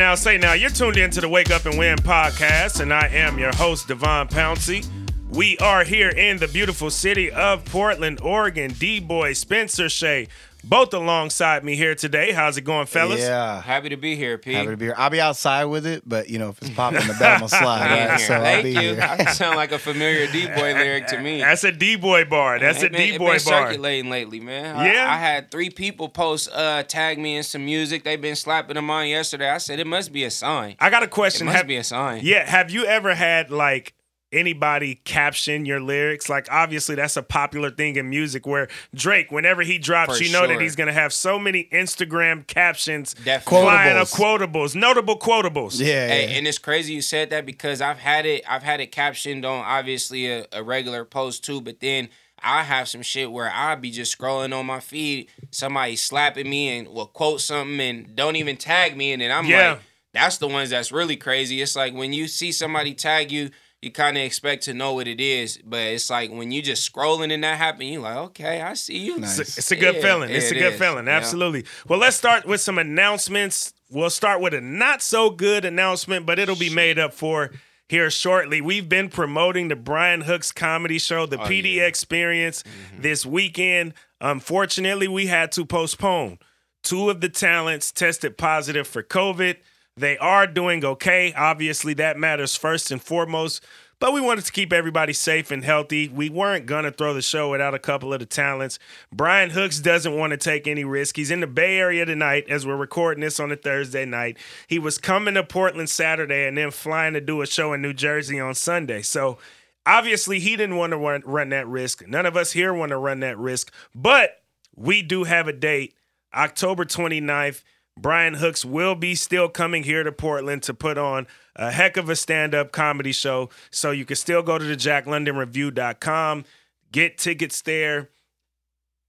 now, say now. You're tuned in to the Wake Up and Win podcast, and I am your host, Devon Pouncey. We are here in the beautiful city of Portland, Oregon. D Boy, Spencer Shea, both alongside me here today. How's it going, fellas? Yeah. Happy to be here, P. Happy to be here. I'll be outside with it, but you know, if it's popping the bell, I'm gonna slide. Right? here. So I'll Thank be you. here. I sound like a familiar D boy lyric to me. That's a D Boy bar. That's a It been- D it Boy been bar. circulating lately, man. Yeah? I, had three people post uh tag me in some music. They've been slapping them on yesterday. I said it must be a sign. I got a It question. must Have- be a sign. Yeah, have you ever had like anybody caption your lyrics? Like obviously that's a popular thing in music where Drake, whenever he drops, For you know that he's gonna have so many Instagram captions Definitely. flying up Quotables. quotables, notable quotables. Yeah. Hey, yeah. and it's crazy you said that because I've had it. I've had it captioned on obviously a, a regular post too, but then I have some shit where I'll be just scrolling on my feed, somebody slapping me and will quote something and don't even tag me, and then I'm Yeah. like, that's the ones that's really crazy. It's like when you see somebody tag you. You kind of expect to know what it is, but it's like when you just scrolling and that happen, you like, okay, I see you. Nice. It's, it's a good Yeah, feeling. It's a good is. feeling. Yeah. Absolutely. Well, let's start with some announcements. We'll start with a not so good announcement, but it'll be made up for here shortly. We've been promoting the Brian Hooks comedy show, the Oh, PD yeah. Experience, mm-hmm. this weekend. Unfortunately, we had to postpone. Two of the talents tested positive for COVID. They are doing okay. Obviously, that matters first and foremost. But we wanted to keep everybody safe and healthy. We weren't going to throw the show without a couple of the talents. Brian Hooks doesn't want to take any risk. He's in the Bay Area tonight as we're recording this on a Thursday night. He was coming to Portland Saturday and then flying to do a show in New Jersey on Sunday. So obviously, he didn't want to run, run that risk. None of us here want to run that risk. But we do have a date, October 29th. Brian Hooks will be still coming here to Portland to put on a heck of a stand-up comedy show. So you can still go to the jacklondonrevue.com, get tickets there.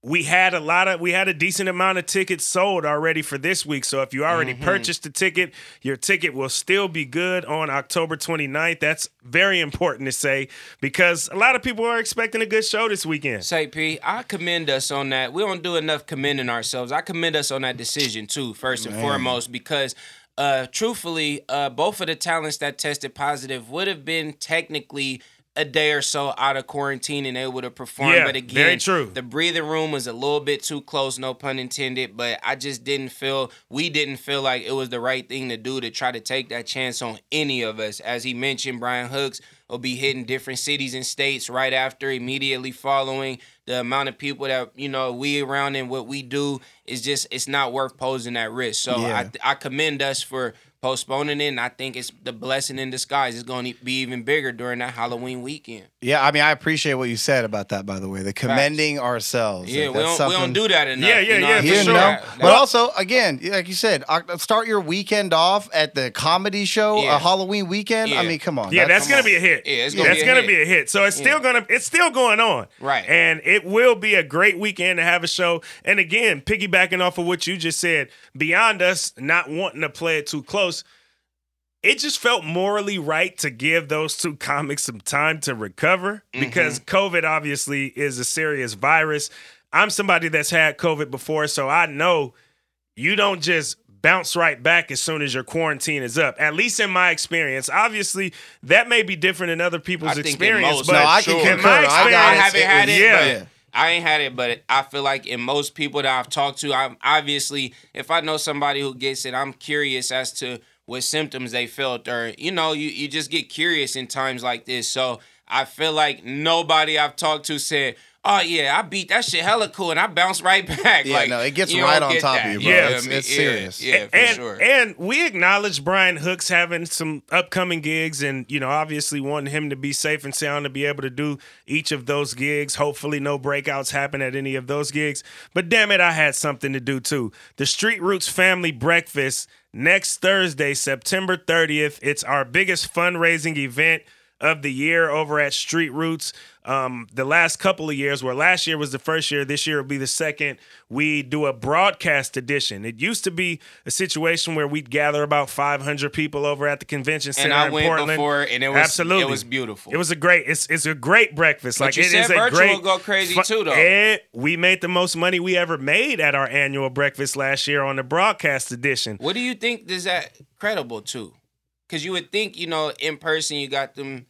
We had a lot of we had a decent amount of tickets sold already for this week. So if you already purchased the ticket, your ticket will still be good on October 29th. That's very important to say because a lot of people are expecting a good show this weekend. Say P, I commend us on that. We don't do enough commending ourselves. I commend us on that decision too, first and foremost, because uh truthfully, uh both of the talents that tested positive would have been technically a day or so out of quarantine and able to perform. Yeah, but again, very true. the breathing room was a little bit too close, no pun intended. But I just didn't feel we didn't feel like it was the right thing to do to try to take that chance on any of us. As he mentioned, Brian Hooks will be hitting different cities and states right after, immediately following. The amount of people that you know we around and what we do is just it's not worth posing that risk. So Yeah. I I commend us for postponing it, and I think it's the blessing in disguise. It's going to be even bigger during that Halloween weekend. Yeah, I mean, I appreciate what you said about that. By the way, the commending ourselves. Yeah, Like, we don't, we don't do that enough. Yeah, yeah, you know, yeah, for You sure. know, that- but also again, like you said, uh, start your weekend off at the comedy show, Yeah. a Halloween weekend. I mean, come on. Yeah, that's, come gonna be a hit. Yeah, it's gonna that's be a gonna hit. be a hit. So it's still gonna it's still going on. Right. And it will be a great weekend to have a show. And again, piggybacking off of what you just said, beyond us not wanting to play it too close, it just felt morally right to give those two comics some time to recover mm-hmm. because COVID obviously is a serious virus. I'm somebody that's had COVID before, so I know you don't just bounce right back as soon as your quarantine is up. At least in my experience. Obviously, that may be different in other people's I think experience, most, but No, I can in concur. my I got experience, I it. haven't had it, yeah. but I ain't had it, but I feel like in most people that I've talked to, I'm obviously if I know somebody who gets it, I'm curious as to what symptoms they felt, or you know, you you just get curious in times like this. So I feel like nobody I've talked to said. Oh yeah, I beat that shit hella cool, and I bounce right back. Yeah, like, no, it gets right on get top of you, bro. Yeah, It's- what I mean? it's Yeah, serious. Yeah, for and, sure. and we acknowledge Brian Hooks having some upcoming gigs and, you know, obviously wanting him to be safe and sound to be able to do each of those gigs. Hopefully, no breakouts happen at any of those gigs. But damn it, I had something to do too. The Street Roots Family Breakfast next Thursday, September 30th. It's our biggest fundraising event of the year over at Street Roots. Um, the last couple of years, where last year was the first year, this year will be the second. We do a broadcast edition. It used to be a situation where we'd gather about 500 people over at the convention center And I in went Portland. before, and it was Absolutely. it was beautiful. It was a great. It's it's a great breakfast. But like you it said is a virtual great. go crazy fu- too, though. And we made the most money we ever made at our annual breakfast last year on the broadcast edition. What do you think is that credible to? Because you would think, you know, in person you got them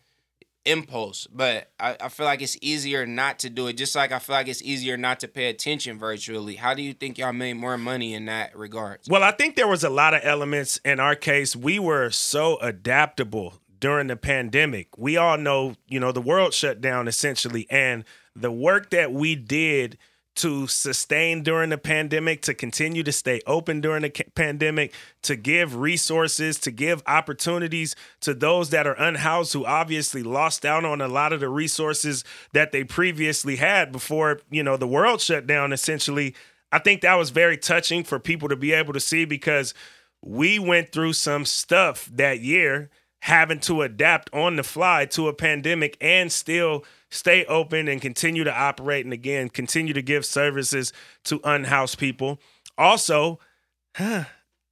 impulse, but I, I feel like it's easier not to do it. Just like I feel like it's easier not to pay attention virtually. How do you think y'all made more money in that regard? Well, I think there was a lot of elements in our case. We were so adaptable during the pandemic. We all know, you know, the world shut down essentially, and the work that we did to sustain during the pandemic, to continue to stay open during the pandemic, to give resources, to give opportunities to those that are unhoused who obviously lost out on a lot of the resources that they previously had before, you know, the world shut down essentially. I think that was very touching for people to be able to see because we went through some stuff that year having to adapt on the fly to a pandemic and still stay open and continue to operate and again continue to give services to unhoused people. Also,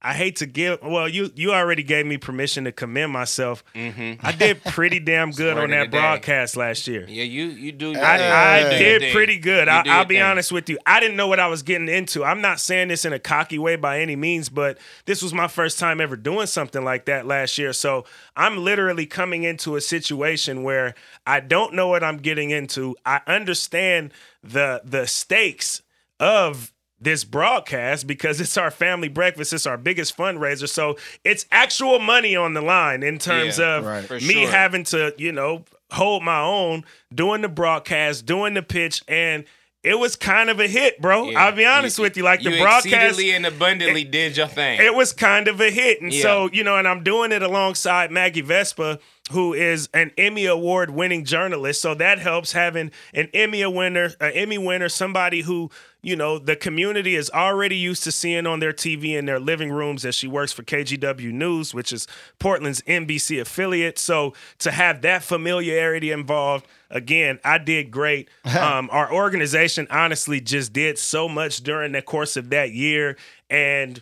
I hate to give well, you you already gave me permission to commend myself. Mm-hmm. I did pretty damn good on that broadcast last year. Yeah, you you do. I, I you do your did pretty good. You I, I'll be thing. honest with you. I didn't know what I was getting into. I'm not saying this in a cocky way by any means, but this was my first time ever doing something like that last year. So I'm literally coming into a situation where I don't know what I'm getting into. I understand the the stakes of this broadcast because it's our family breakfast. It's our biggest fundraiser. So it's actual money on the line in terms Yeah, of right. Me sure. having to, you know, hold my own, doing the broadcast, doing the pitch, and it was kind of a hit, bro. Yeah. I'll be honest with you. Like the you broadcast, and abundantly did your thing. it was kind of a hit. And Yeah. so, you know, and I'm doing it alongside Maggie Vespa, who is an Emmy Award winning journalist. So that helps having an Emmy winner, an Emmy winner, somebody who, you know, the community is already used to seeing on their TV in their living rooms as she works for KGW News, which is Portland's NBC affiliate. So to have that familiarity involved, again, I did great. um, our organization honestly just did so much during the course of that year. And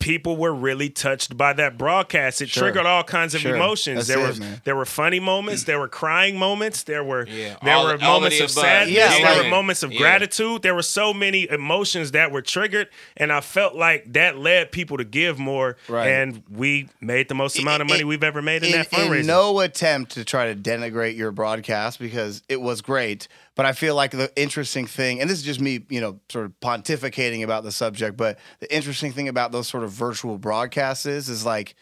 people were really touched by that broadcast. It Sure. triggered all kinds of Sure. emotions. That's there it, was man. there were funny moments, there were crying moments, there were Yeah, there all- were all of moments the of sadness, Yeah, there like- were moments of Yeah. gratitude. There were so many emotions that were triggered, and I felt like that led people to give more. Right. And we made the most amount of money In- we've ever made in, in, that fundraiser. in no attempt to try to denigrate your broadcast because it was great. But I feel like the interesting thing, and this is just me, you know, sort of pontificating about the subject, but the interesting thing about those sort of virtual broadcasts is, is like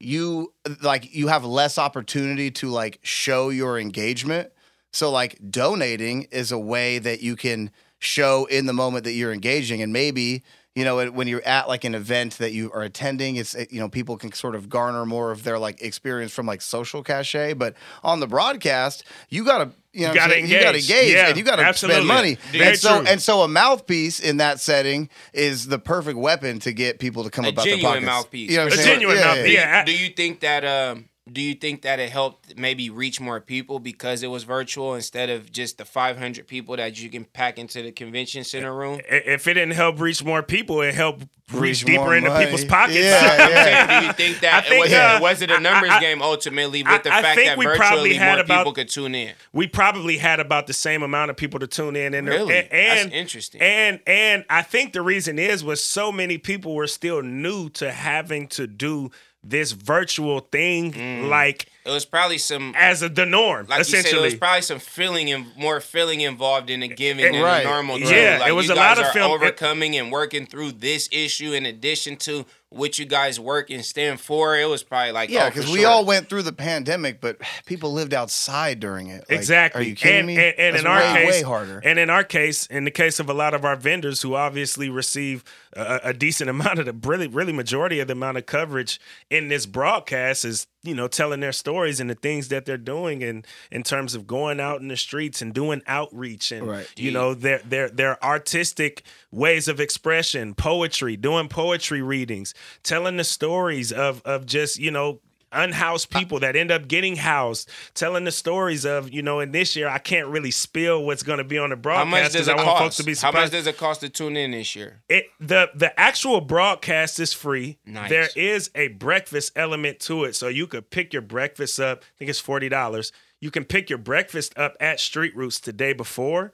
you like you have less opportunity to like show your engagement. So like donating is a way that you can show in the moment that you're engaging, and maybe you know when you're at like an event that you are attending, it's you know people can sort of garner more of their like experience from like social cachet. But on the broadcast, you gotta you know what I'm gotta saying? you gotta engage. engage Yeah, and you gotta absolutely. spend money. Very and so true. and so a mouthpiece in that setting is the perfect weapon to get people to come A about their genuine pockets. mouthpiece, You know what I'm A saying? genuine mouthpiece. do, Yeah, you, do you think that um do you think that it helped maybe reach more people because it was virtual instead of just the 500 people that you can pack into the convention center room? If it didn't help reach more people, it helped reach, Reach deeper into money. people's pockets. Yeah, yeah. saying, do you think that I think, was, it, uh, was it a numbers I- I- game ultimately I- with the I fact think that we probably virtually had more about- people could tune in? we probably had about the same amount of people to tune in and Really? and, That's and interesting. and and I think the reason is was so many people were still new to having to do this virtual thing Mm. like It was probably some as a the norm like you said, it was probably some feeling and more feeling involved in the giving than Right. normal. Yeah, too. it was a lot of film- it- overcoming and working through this issue in addition to what you guys work and stand for. It was probably like Yeah, oh, because for we sure. all went through the pandemic, but people lived outside during it. Like, exactly. Are you kidding and, me? And, and in our way, case, way harder. And in our case, in the case of a lot of our vendors who obviously receive a, a decent amount of the really, really majority of the amount of coverage in this broadcast is, you know, telling their stories and the things that they're doing and in terms of going out in the streets and doing outreach and Right. you know, their their their artistic ways of expression, poetry, doing poetry readings, telling the stories of of just, you know, unhoused uh, people that end up getting housed, telling the stories of, you know, and this year I can't really spill what's going to be on the broadcast because I want cost? folks to be surprised. How much does it cost to tune in this year? It the the actual broadcast is free. Nice. There is a breakfast element to it, so you could pick your breakfast up. I think it's forty dollars. You can pick your breakfast up at Street Roots the day before,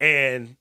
and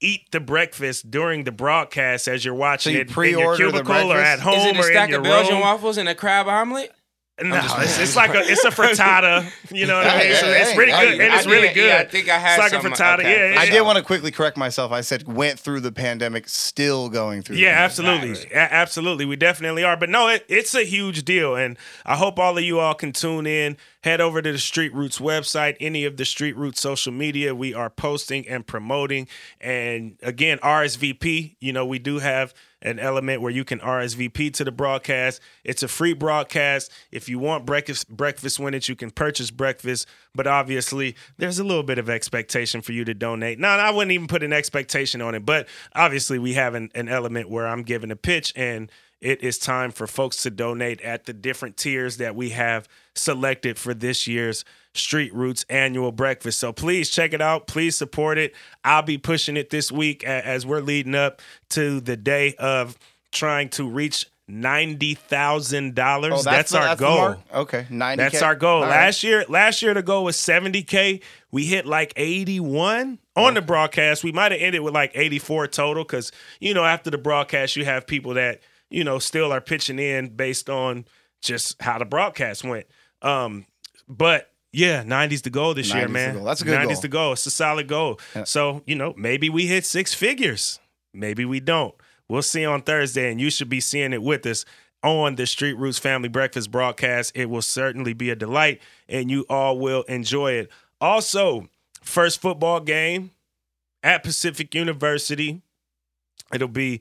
eat the breakfast during the broadcast as you're watching you it in your pre-order the cubicle or at home Is it a stack in of Belgian room. waffles and a crab omelet? No, it's, it's like a it's a frittata. You know what I mean? Hey, it's hey, pretty hey, good, and I it's really good. yeah, I think I had It's like a uh, frittata. okay, yeah, yeah. I did want to quickly correct myself. I said went through the pandemic, still going through. the Yeah, pandemic. absolutely. A- absolutely. We definitely are. But no, it, it's a huge deal. And I hope all of you all can tune in. Head over to the Street Roots website, any of the Street Roots social media. We are posting and promoting. And again, RSVP, you know, we do have an element where you can RSVP to the broadcast. It's a free broadcast. If you want breakfast breakfast when it, you can purchase breakfast. But obviously, there's a little bit of expectation for you to donate. No, I wouldn't even put an expectation on it. But obviously, we have an, an element where I'm giving a pitch and it is time for folks to donate at the different tiers that we have selected for this year's Street Roots annual breakfast. So please check it out. Please support it. I'll be pushing it this week as we're leading up to the day of trying to reach ninety thousand dollars. Oh, that's, the- our the goal. Okay, ninety. That's our goal. Last year, last year the goal was 70k. We hit like 81 on the broadcast. We might have ended with like 84 total because you know after the broadcast you have people that you know still are pitching in based on just how the broadcast went. Um, but yeah, 90's to go this 90's year, man. That's a good 90's goal. the goal. It's a solid goal. So you know maybe we hit six figures. Maybe we don't. We'll see on Thursday, and you should be seeing it with us on the Street Roots Family Breakfast broadcast. It will certainly be a delight, and you all will enjoy it. Also, first football game at Pacific University. It'll be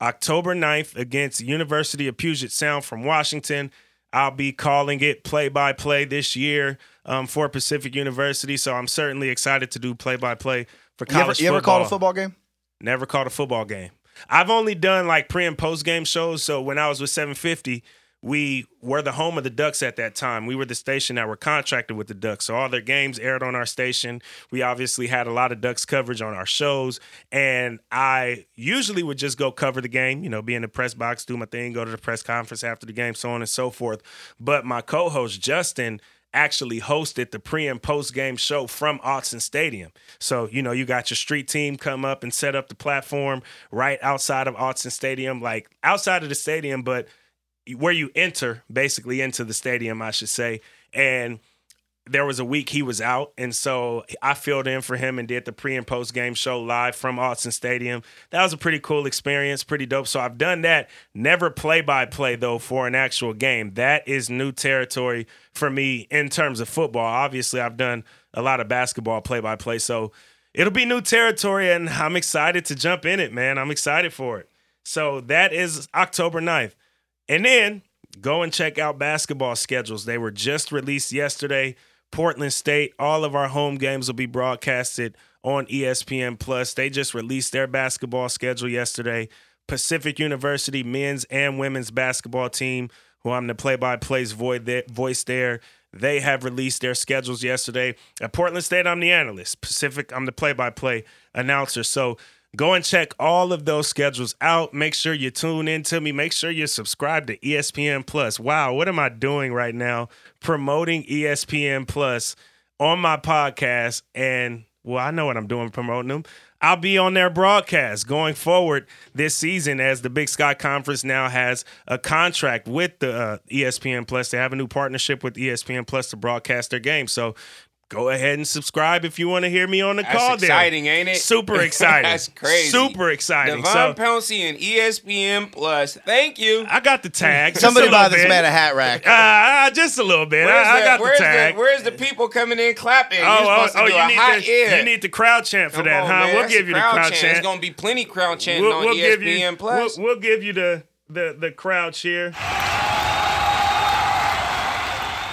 October 9th against University of Puget Sound from Washington. I'll be calling it play by play this year um, for Pacific University. So I'm certainly excited to do play by play for You ever, college you ever called a football game? Never called a football game. I've only done like pre and post game shows. So when I was with 750, we were the home of the Ducks at that time. We were the station that were contracted with the Ducks. So all their games aired on our station. We obviously had a lot of Ducks coverage on our shows. And I usually would just go cover the game, you know, be in the press box, do my thing, go to the press conference after the game, so on and so forth. But my co host, Justin, actually hosted the pre and post game show from Autzen Stadium. So, you know, you got your street team come up and set up the platform right outside of Autzen Stadium, like outside of the stadium, but where you enter basically into the stadium, I should say. And there was a week he was out, and so I filled in for him and did the pre and post game show live from Autzen Stadium. That was a pretty cool experience, pretty dope. So I've done that. Never play by play though for an actual game. That is new territory for me in terms of football. Obviously, I've done a lot of basketball play by play, so it'll be new territory, and I'm excited to jump in it, man. I'm excited for it. So that is October 9th. And then go and check out basketball schedules. They were just released yesterday. Portland State, all of our home games will be broadcasted on ESPN Plus. They just released their basketball schedule yesterday. Pacific University men's and women's basketball team, who I'm the play-by-play voice there, they have released their schedules yesterday. At Portland State, I'm the analyst. Pacific, I'm the play-by-play announcer. So Go and check all of those schedules out. Make sure you tune in to me. Make sure you subscribe to ESPN Plus. Wow, what am I doing right now? Promoting ESPN Plus on my podcast. And well, I know what I'm doing promoting them. I'll be on their broadcast going forward this season as the Big Sky Conference now has a contract with the uh, ESPN Plus. They have a new partnership with ESPN Plus to broadcast their game. So go ahead and subscribe if you want to hear me on the That's call there. exciting, ain't it? Super exciting. That's crazy. Super exciting. Devon so Pouncey and ESPN Plus. Thank you. I got the tag. Somebody a buy this bit. man a hat rack. Uh, just a little bit. Where's, I, I the, got the tag. where's the people coming in clapping? You're oh, oh, to oh, do you a need hot the ear. you need the crowd chant for Come that, on, huh? man. We'll That's give you the crowd chant. There's gonna be plenty crowd chanting We'll, on we'll give ESPN you. Plus. We'll, we'll give you the the the crowd cheer.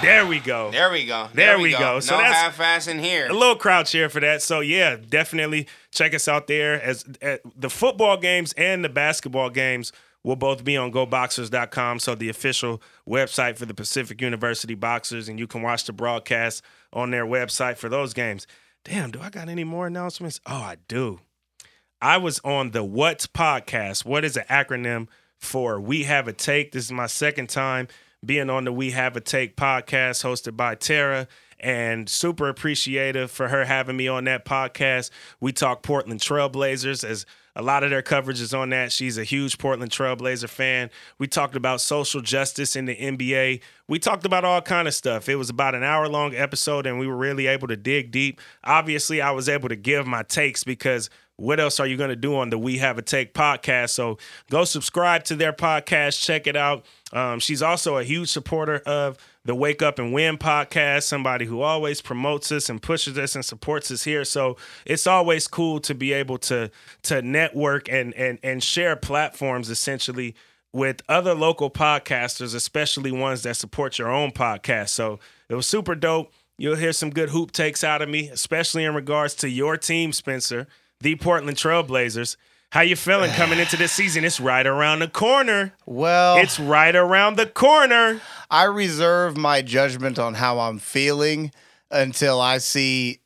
There we go. there we go. There we go. So no that's- half-ass in here. a little crowd cheer for that. So yeah, definitely check us out there. As the football games and the basketball games will both be on goboxers.com, so the official website for the Pacific University Boxers, and you can watch the broadcast on their website for those games. Damn, do I got any more announcements? Oh, I do. I was on the What's podcast. What is an acronym for We Have a Take? This is my second time being on the We Have a Take podcast hosted by Tara and super appreciative for her having me on that podcast. We talk Portland Trailblazers as a lot of their coverage is on that. She's a huge Portland Trailblazer fan. We talked about social justice in the NBA. We talked about all kind of stuff. It was about an hour long episode and we were really able to dig deep. Obviously, I was able to give my takes because what else are you going to do on the We Have a Take podcast? So go subscribe to their podcast, check it out. Um, she's also a huge supporter of the Wake Up and Win podcast, somebody who always promotes us and pushes us and supports us here. So it's always cool to be able to to network and and and share platforms essentially with other local podcasters, especially ones that support your own podcast. So it was super dope. You'll hear some good hoop takes out of me, especially in regards to your team, Spencer, the Portland Trailblazers. How you feeling coming into this season? It's right around the corner. Well, It's right around the corner. I reserve my judgment on how I'm feeling until I see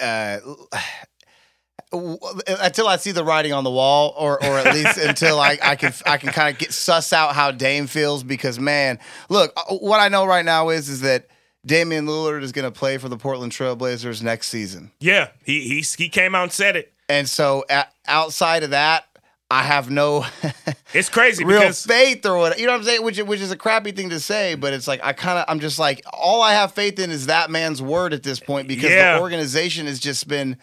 uh, until I see the writing on the wall, or or at least until I, I can I can kind of get suss out how Dame feels. Because man, look, uh, what I know right now is is that Damian Lillard is going to play for the Portland Trailblazers next season, Yeah, he he he came out and said it. And so uh, outside of that, I have no. It's crazy real faith or what you know what I'm saying, which which is a crappy thing to say, but it's like I kind of I'm just like all I have faith in is that man's word at this point because Yeah. the organization has just been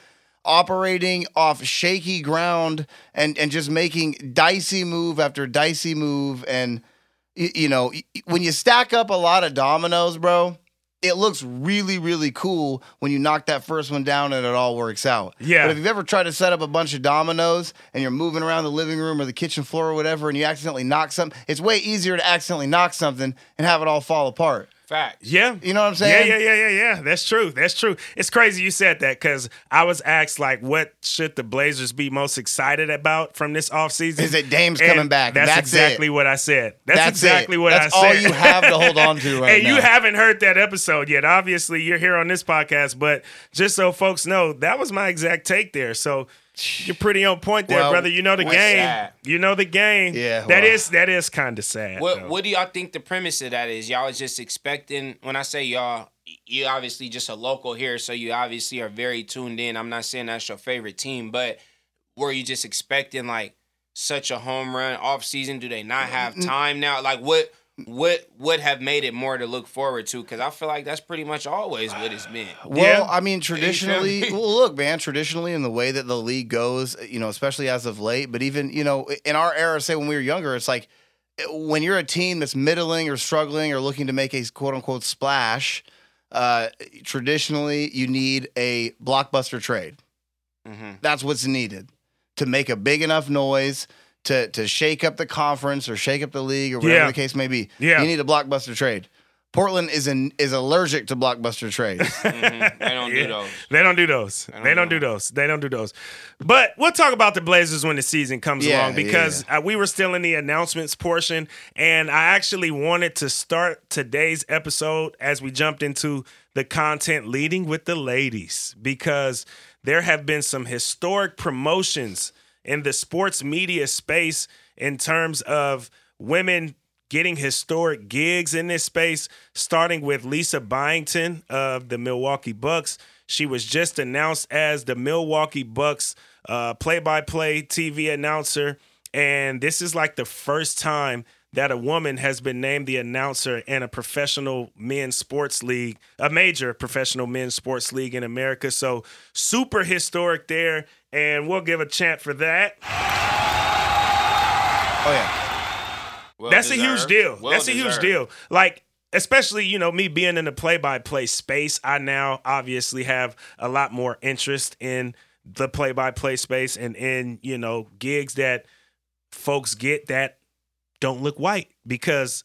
operating off shaky ground and and just making dicey move after dicey move and y- you know when you stack up a lot of dominoes, bro. It looks really, really cool when you knock that first one down and it all works out. Yeah. But if you've ever tried to set up a bunch of dominoes and you're moving around the living room or the kitchen floor or whatever and you accidentally knock something, it's way easier to accidentally knock something and have it all fall apart. Fact. yeah, You know what I'm saying? Yeah, yeah, yeah, yeah, yeah. That's true. That's true. It's crazy you said that because I was asked like, what should the Blazers be most excited about from this offseason? Is it Dame's And coming back. That's, That's exactly it. what I said. That's, That's exactly it. what That's I said. all you have to hold on to right and you haven't heard that episode yet. Obviously, you're here on this podcast, but just so folks know, that was my exact take there. So you're pretty on point there, Well, brother. You know the game. sad? You know the game. Yeah, that well. is that is kind of sad. What though. What do y'all think the premise of that is? Y'all is just expecting. When I say y'all, you obviously just a local here, so you obviously are very tuned in. I'm not saying that's your favorite team, but were you just expecting like such a home run off season? Do they not have time now? Like what? What would have made it more to look forward to? Because I feel like that's pretty much always what it's been. Well, Yeah. I mean, traditionally, well, look, man, traditionally, in the way that the league goes, you know, especially as of late, but even, you know, in our era, say when we were younger, it's like when you're a team that's middling or struggling or looking to make a quote unquote splash, uh, traditionally, you need a blockbuster trade. hmm That's what's needed to make a big enough noise to to shake up the conference or shake up the league or whatever Yeah. the case may be. Yeah. You need a blockbuster trade. Portland is in, is allergic to blockbuster trades. hmm They don't do those. They don't do those. don't They don't do do those. They don't do those. But we'll talk about the Blazers when the season comes Yeah, along because uh, we were still in the announcements portion, and I actually wanted to start today's episode as we jumped into the content leading with the ladies because there have been some historic promotions in the sports media space in terms of women getting historic gigs in this space, starting with Lisa Byington of the Milwaukee Bucks. She was just announced as the Milwaukee Bucks uh, play-by-play TV announcer, and this is like the first time that a woman has been named the announcer in a professional men's sports league, a major professional men's sports league in America. So super historic there, and we'll give a chant for that. oh yeah. Well That's a huge deal. Well That's a huge deal. Like, especially, you know, me being in the play by play space, I now obviously have a lot more interest in the play by play space and in, you know, gigs that folks get that don't look white because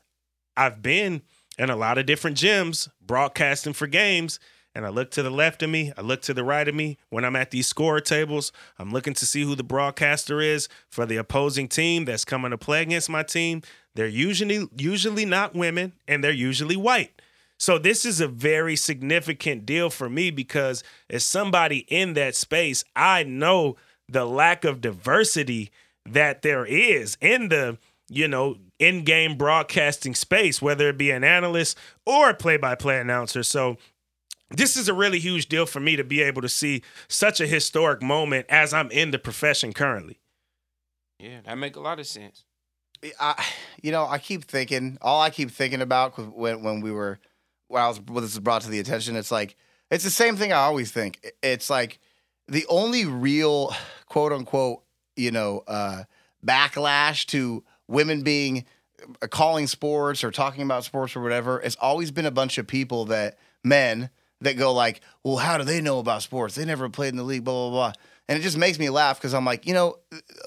I've been in a lot of different gyms broadcasting for games and I look to the left of me, I look to the right of me. When I'm at these score tables, I'm looking to see who the broadcaster is for the opposing team that's coming to play against my team. They're usually usually not women and they're usually white. So this is a very significant deal for me because as somebody in that space, I know the lack of diversity that there is in the, you know, in-game broadcasting space, whether it be an analyst or a play-by-play announcer. So this is a really huge deal for me to be able to see such a historic moment as I'm in the profession currently. Yeah, that make a lot of sense. I, you know, I keep thinking. All I keep thinking about when when we were when I was when this was brought to the attention, it's like it's the same thing I always think. It's like the only real quote unquote you know uh, backlash to women being uh, calling sports or talking about sports or whatever. It's always been a bunch of people that men that go like, well, how do they know about sports? They never played in the league, blah blah blah. And it just makes me laugh because I'm like, you know,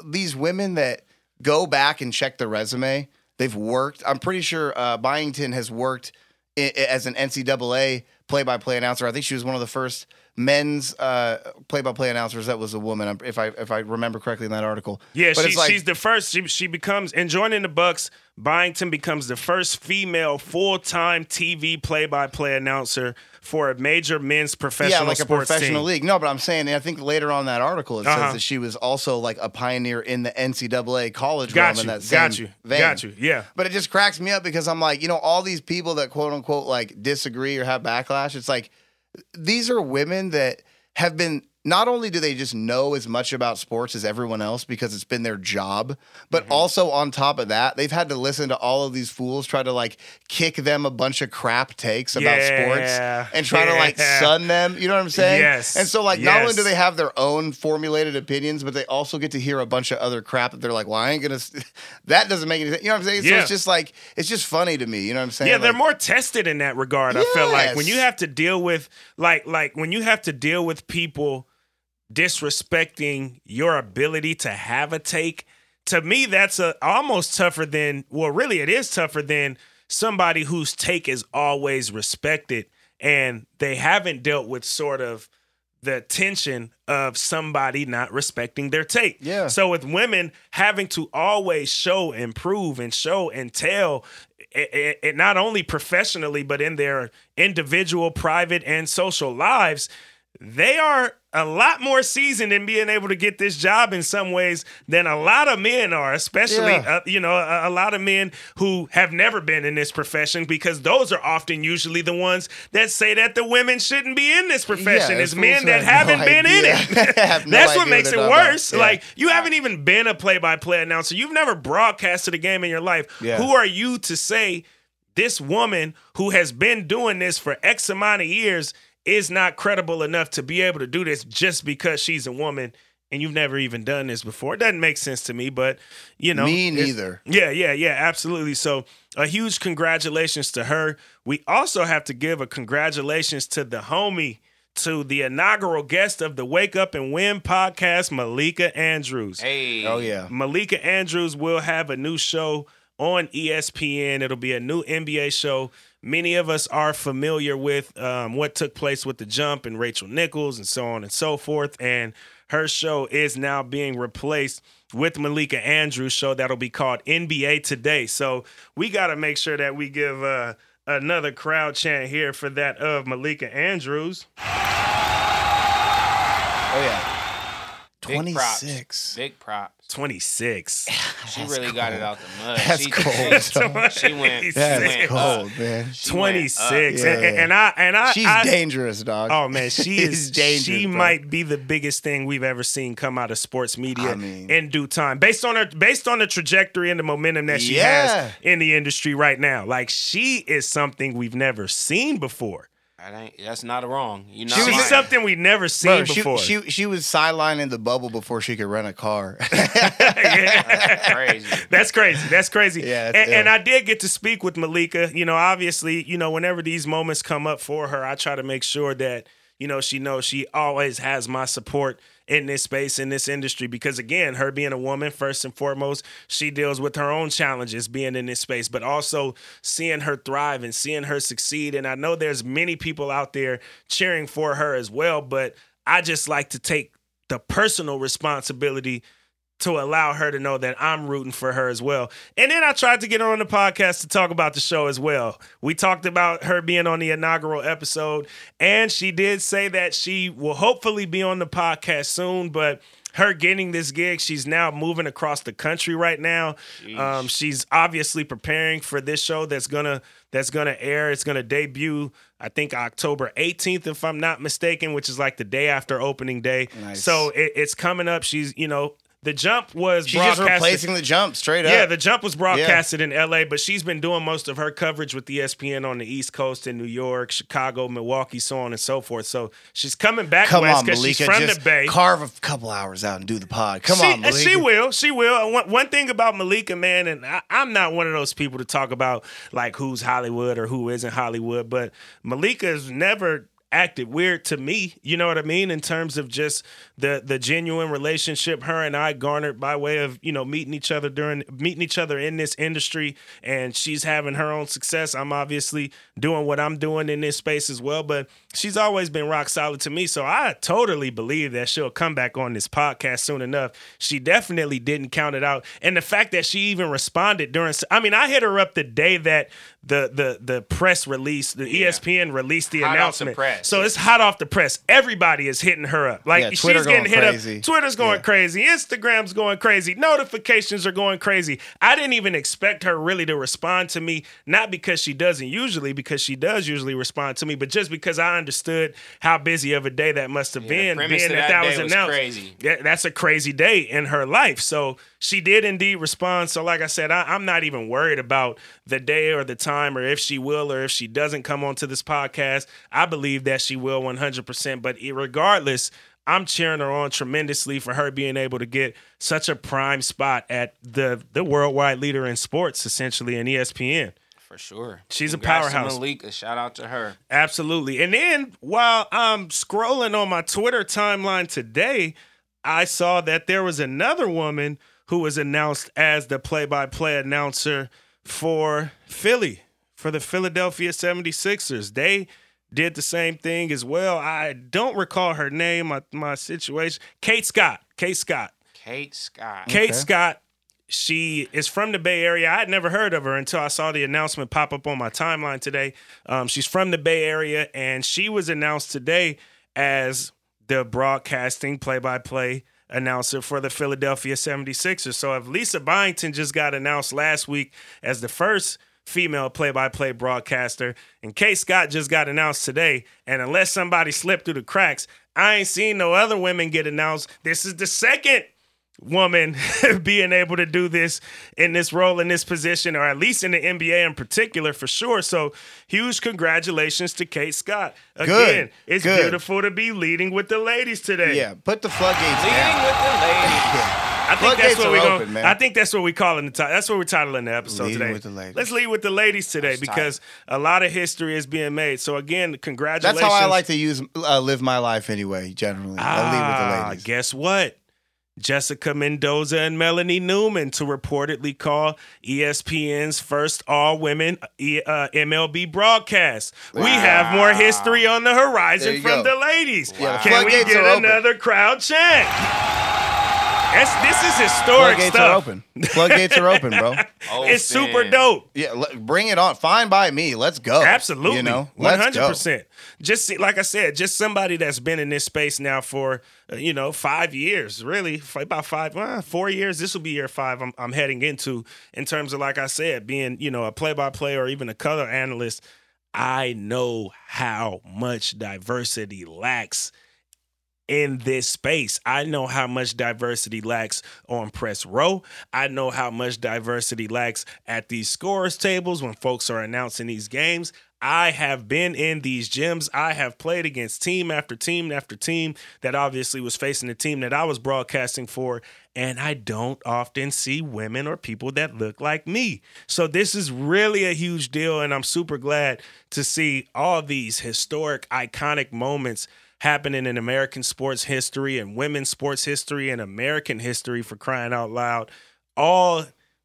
these women that go back and check the resume. They've worked. I'm pretty sure uh, Byington has worked i- as an NCAA play-by-play announcer. I think she was one of the first men's uh, play-by-play announcers that was a woman. If I if I remember correctly in that article. Yeah, but she, like, she's the first. She, she becomes and joining the Bucks. Byington becomes the first female full-time TV play-by-play announcer for a major men's professional yeah, like a professional team. league. No, but I'm saying, I think later on in that article it Uh-huh. says that she was also like a pioneer in the NCAA college Got realm you, in that same got you, vein. got you. Yeah, But it just cracks me up because I'm like, you know, all these people that quote unquote like disagree or have backlash, it's like these are women that have been not only do they just know as much about sports as everyone else because it's been their job, but Mm-hmm. also on top of that, they've had to listen to all of these fools try to like kick them a bunch of crap takes about Yeah, sports and try to like sun them. You know what I'm saying? Yes, And so like not only do they have their own formulated opinions, but they also get to hear a bunch of other crap that they're like, well, I ain't gonna. That doesn't make any sense. You know what I'm saying? So Yeah. it's just like it's just funny to me. You know what I'm saying? yeah, they're Like, more tested in that regard. I feel like when you have to deal with like like when you have to deal with people disrespecting your ability to have a take. To me, that's a almost tougher than well, really, it is tougher than somebody whose take is always respected and they haven't dealt with sort of the tension of somebody not respecting their take. Yeah. So with women having to always show and prove and show and tell it, it, not only professionally but in their individual, private, and social lives, they are a lot more seasoned in being able to get this job in some ways than a lot of men are, especially Yeah. uh, you know a, a lot of men who have never been in this profession because those are often usually the ones that say that the women shouldn't be in this profession. Yeah, it's men that have no haven't been in it. No That's what makes it worse. Yeah. Like you haven't even been a play-by-play announcer. You've never broadcasted a game in your life. Who are you to say this woman who has been doing this for X amount of years is not credible enough to be able to do this just because she's a woman and you've never even done this before? It doesn't make sense to me, but you know, me neither. yeah, yeah, yeah, absolutely. So, a huge congratulations to her. We also have to give a congratulations to the homie, to the inaugural guest of the Wake Up and Win podcast, Malika Andrews. Hey. Oh yeah. Malika Andrews will have a new show on ESPN. It'll be a new NBA show. Many of us are familiar with um, what took place with the jump and Rachel Nichols and so on and so forth. And her show is now being replaced with Malika Andrews' show that'll be called NBA Today. So we got to make sure that we give uh, another crowd chant here for that of Malika Andrews. Oh yeah. Big Twenty props. six. Big props. 26. She really got it out the mud. That's she, cold. She went. She That's went cold, up. man. She 26. up. And, and I and I She's I, dangerous, dog. Oh man, she is dangerous, she bro. might be the biggest thing we've ever seen come out of sports media I mean- in due time. Based on her based on the trajectory and the momentum that she Yeah. has in the industry right now. Like she is something we've never seen before. That ain't, that's not wrong. You know, She was lying. something we've never seen Bro, she, before. she she was sidelining the bubble before she could rent a car. that's crazy. That's crazy. That's crazy. Yeah, that's and, and. I did get to speak with Malika. You know, obviously, you know, whenever these moments come up for her, I try to make sure that you know, she knows she always has my support in this space, in this industry, because again, her being a woman, first and foremost, she deals with her own challenges being in this space, but also seeing her thrive and seeing her succeed. And I know there's many people out there cheering for her as well, but I just like to take the personal responsibility to allow her to know that I'm rooting for her as well. And then I tried to get her on the podcast to talk about the show as well. We talked about her being on the inaugural episode, and she did say that she will hopefully be on the podcast soon, but her getting this gig, she's now moving across the country right now. Um, she's obviously preparing for this show that's gonna that's gonna air. It's gonna debut, I think October 18th, if I'm not mistaken, which is like the day after opening day. Nice. So it, it's coming up. She's you know the jump was She's just broadcasted. replacing the jump straight up. Yeah, the jump was broadcasted in LA, but she's been doing most of her coverage with ESPN on the East Coast in New York, Chicago, Milwaukee, so on and so forth. So she's coming back Come west on, because Malika. she's from the Bay. carve a couple hours out and do the pod. Come she, on, Malika. She will. She will. One, one thing about Malika, man, and I, I'm not one of those people to talk about like who's Hollywood or who isn't Hollywood, but Malika has never acted weird to me. You know what I mean? In terms of just the the genuine relationship her and I garnered by way of you know meeting each other during meeting each other in this industry, and she's having her own success. I'm obviously doing what I'm doing in this space as well, but she's always been rock solid to me. So I totally believe that she'll come back on this podcast soon enough. She definitely didn't count it out, and the fact that she even responded during. I mean, I hit her up the day that the the the press release, the Yeah. ESPN released the Hot off the announcement. press. So it's hot off the press. Everybody is hitting her up. Like Yeah, she's getting hit crazy. up. Twitter's going Yeah. crazy. Instagram's going crazy. Notifications are going crazy. I didn't even expect her really to respond to me, not because she doesn't usually, because she does usually respond to me, but just because I understood how busy of a day that must have the been, being that that that was was announced. crazy. Yeah, that's a crazy day in her life. So she did indeed respond. So, like I said, I, I'm not even worried about the day or the time or if she will or if she doesn't come onto this podcast. I believe that she will 100%. But regardless, I'm cheering her on tremendously for her being able to get such a prime spot at the the worldwide leader in sports, essentially in ESPN. For sure. She's a Congrats to powerhouse. Malika. Shout out to her. Absolutely. And then while I'm scrolling on my Twitter timeline today, I saw that there was another woman who was announced as the play by play announcer for Philly, for the Philadelphia 76ers. They did the same thing as well. I don't recall her name, my, my situation. Kate Scott. Kate Scott. Kate Scott. Kate Okay. Scott, she is from the Bay Area. I had never heard of her until I saw the announcement pop up on my timeline today. Um, she's from the Bay Area, and she was announced today as the broadcasting play by play announcer for the Philadelphia 76ers. So if Lisa Byington just got announced last week as the first female play by play broadcaster, and Kate Scott just got announced today, and unless somebody slipped through the cracks, I ain't seen no other women get announced. This is the second woman being able to do this in this role in this position or at least in the NBA in particular for sure so huge congratulations to Kate Scott again Good, it's good. beautiful to be leading with the ladies today Yeah, put the floodgates Leading down. with the ladies. I think that's what we're open, going man. I think that's what we call in the title that's what we're titling the episode Leading today with the ladies. let's lead with the ladies today That's tight. because a lot of history is being made so again congratulations That's how I like to use uh, live my life anyway. Generally, I lead with the Ah, ladies. Guess what? Jessica Mendoza and Melanie Newman to reportedly call ESPN's first all women uh, MLB broadcast. We have more history on the horizon from go. the ladies. The Can we get another crowd chant? That's, this is historic Floodgates stuff. are open. Floodgates are open, bro. It's super dope. Yeah, l- bring it on. Fine by me. Let's go. Absolutely, You know, Let's hundred go. percent. Just see, like I said, just somebody that's been in this space now for uh, you know five years, really f- about five, uh, four years. This will be year five. I'm, I'm heading into in terms of like I said, being you know a play by play or even a color analyst. I know how much diversity lacks in this space. I know how much diversity lacks on press row. I know how much diversity lacks at these scores tables when folks are announcing these games. I have been in these gyms. I have played against team after team after team that obviously was facing the team that I was broadcasting for. And I don't often see women or people that look like me. So this is really a huge deal. And I'm super glad to see all these historic, iconic moments happening in American sports history and women's sports history and American history for crying out loud, all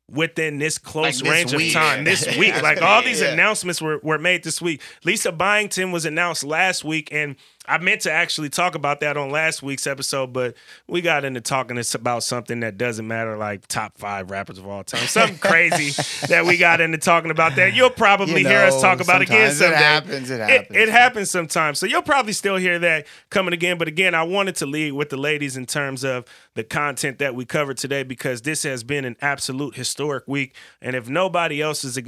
within this close Like this range week. of time this week. Like all these Yeah. announcements were, were made this week. Lisa Byington was announced last week, and I meant to actually talk about that on last week's episode, but we got into talking this about something that doesn't matter, like top five rappers of all time. Something crazy that we got into talking about that. You'll probably You hear us talk about again sometimes it happens, it It, happens. it happens sometimes. So you'll probably still hear that coming again. But again, I wanted to lead with the ladies in terms of the content that we covered today because this has been an absolute historic week. And if nobody else is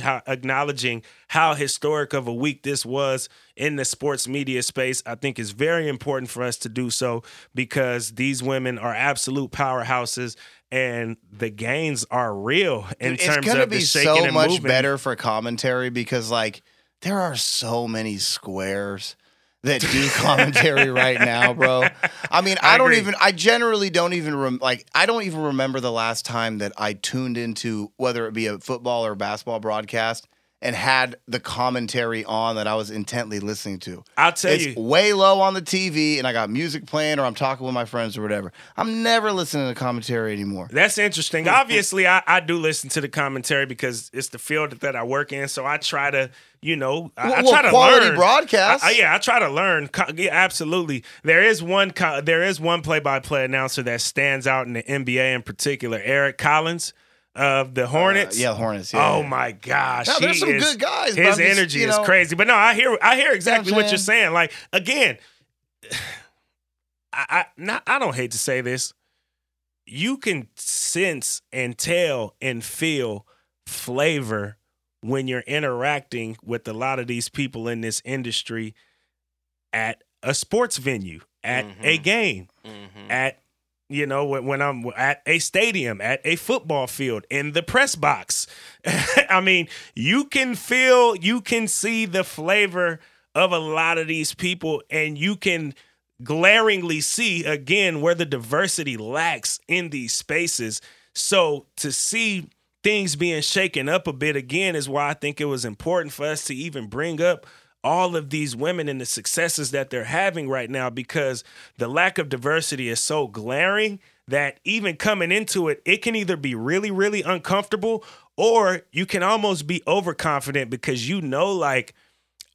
how, acknowledging how historic of a week this was in the sports media space, I think it's very important for us to do so because these women are absolute powerhouses. And the gains are real in Dude, terms of be the shaking so and much moving. better for commentary because like there are so many squares that do commentary right now, bro. I mean, I, I don't agree. even. I generally don't even rem- like. I don't even remember the last time that I tuned into whether it be a football or basketball broadcast and had the commentary on that I was intently listening to. I'll tell it's you. way low on the TV, and I got music playing, or I'm talking with my friends or whatever. I'm never listening to commentary anymore. That's interesting. Obviously, I, I do listen to the commentary because it's the field that I work in. So I try to, you know, I, I Well, try to quality learn. broadcast. I- I- yeah, I try to learn. Yeah, absolutely. There is one. There is one play-by-play announcer that stands out in the NBA in particular. Eric Collins of the Hornets. Uh, yeah, Hornets. Yeah, Oh yeah. my gosh, No, there's some is- good guys, His just, energy you is crazy. But no, I hear, I hear exactly what you're saying? Like again, I, I, not, I don't hate to say this. You can sense and tell and feel flavor when you're interacting with a lot of these people in this industry at a sports venue, at a Mhm. game, Mhm. at you know when, when I'm at a stadium, at a football field, in the press box. I mean, you can feel, you can see the flavor of a lot of these people, and you can glaringly see again where the diversity lacks in these spaces. So to see things being shaken up a bit again is why I think it was important for us to even bring up all of these women and the successes that they're having right now because the lack of diversity is so glaring that even coming into it, it can either be really, really uncomfortable or you can almost be overconfident because you know, like,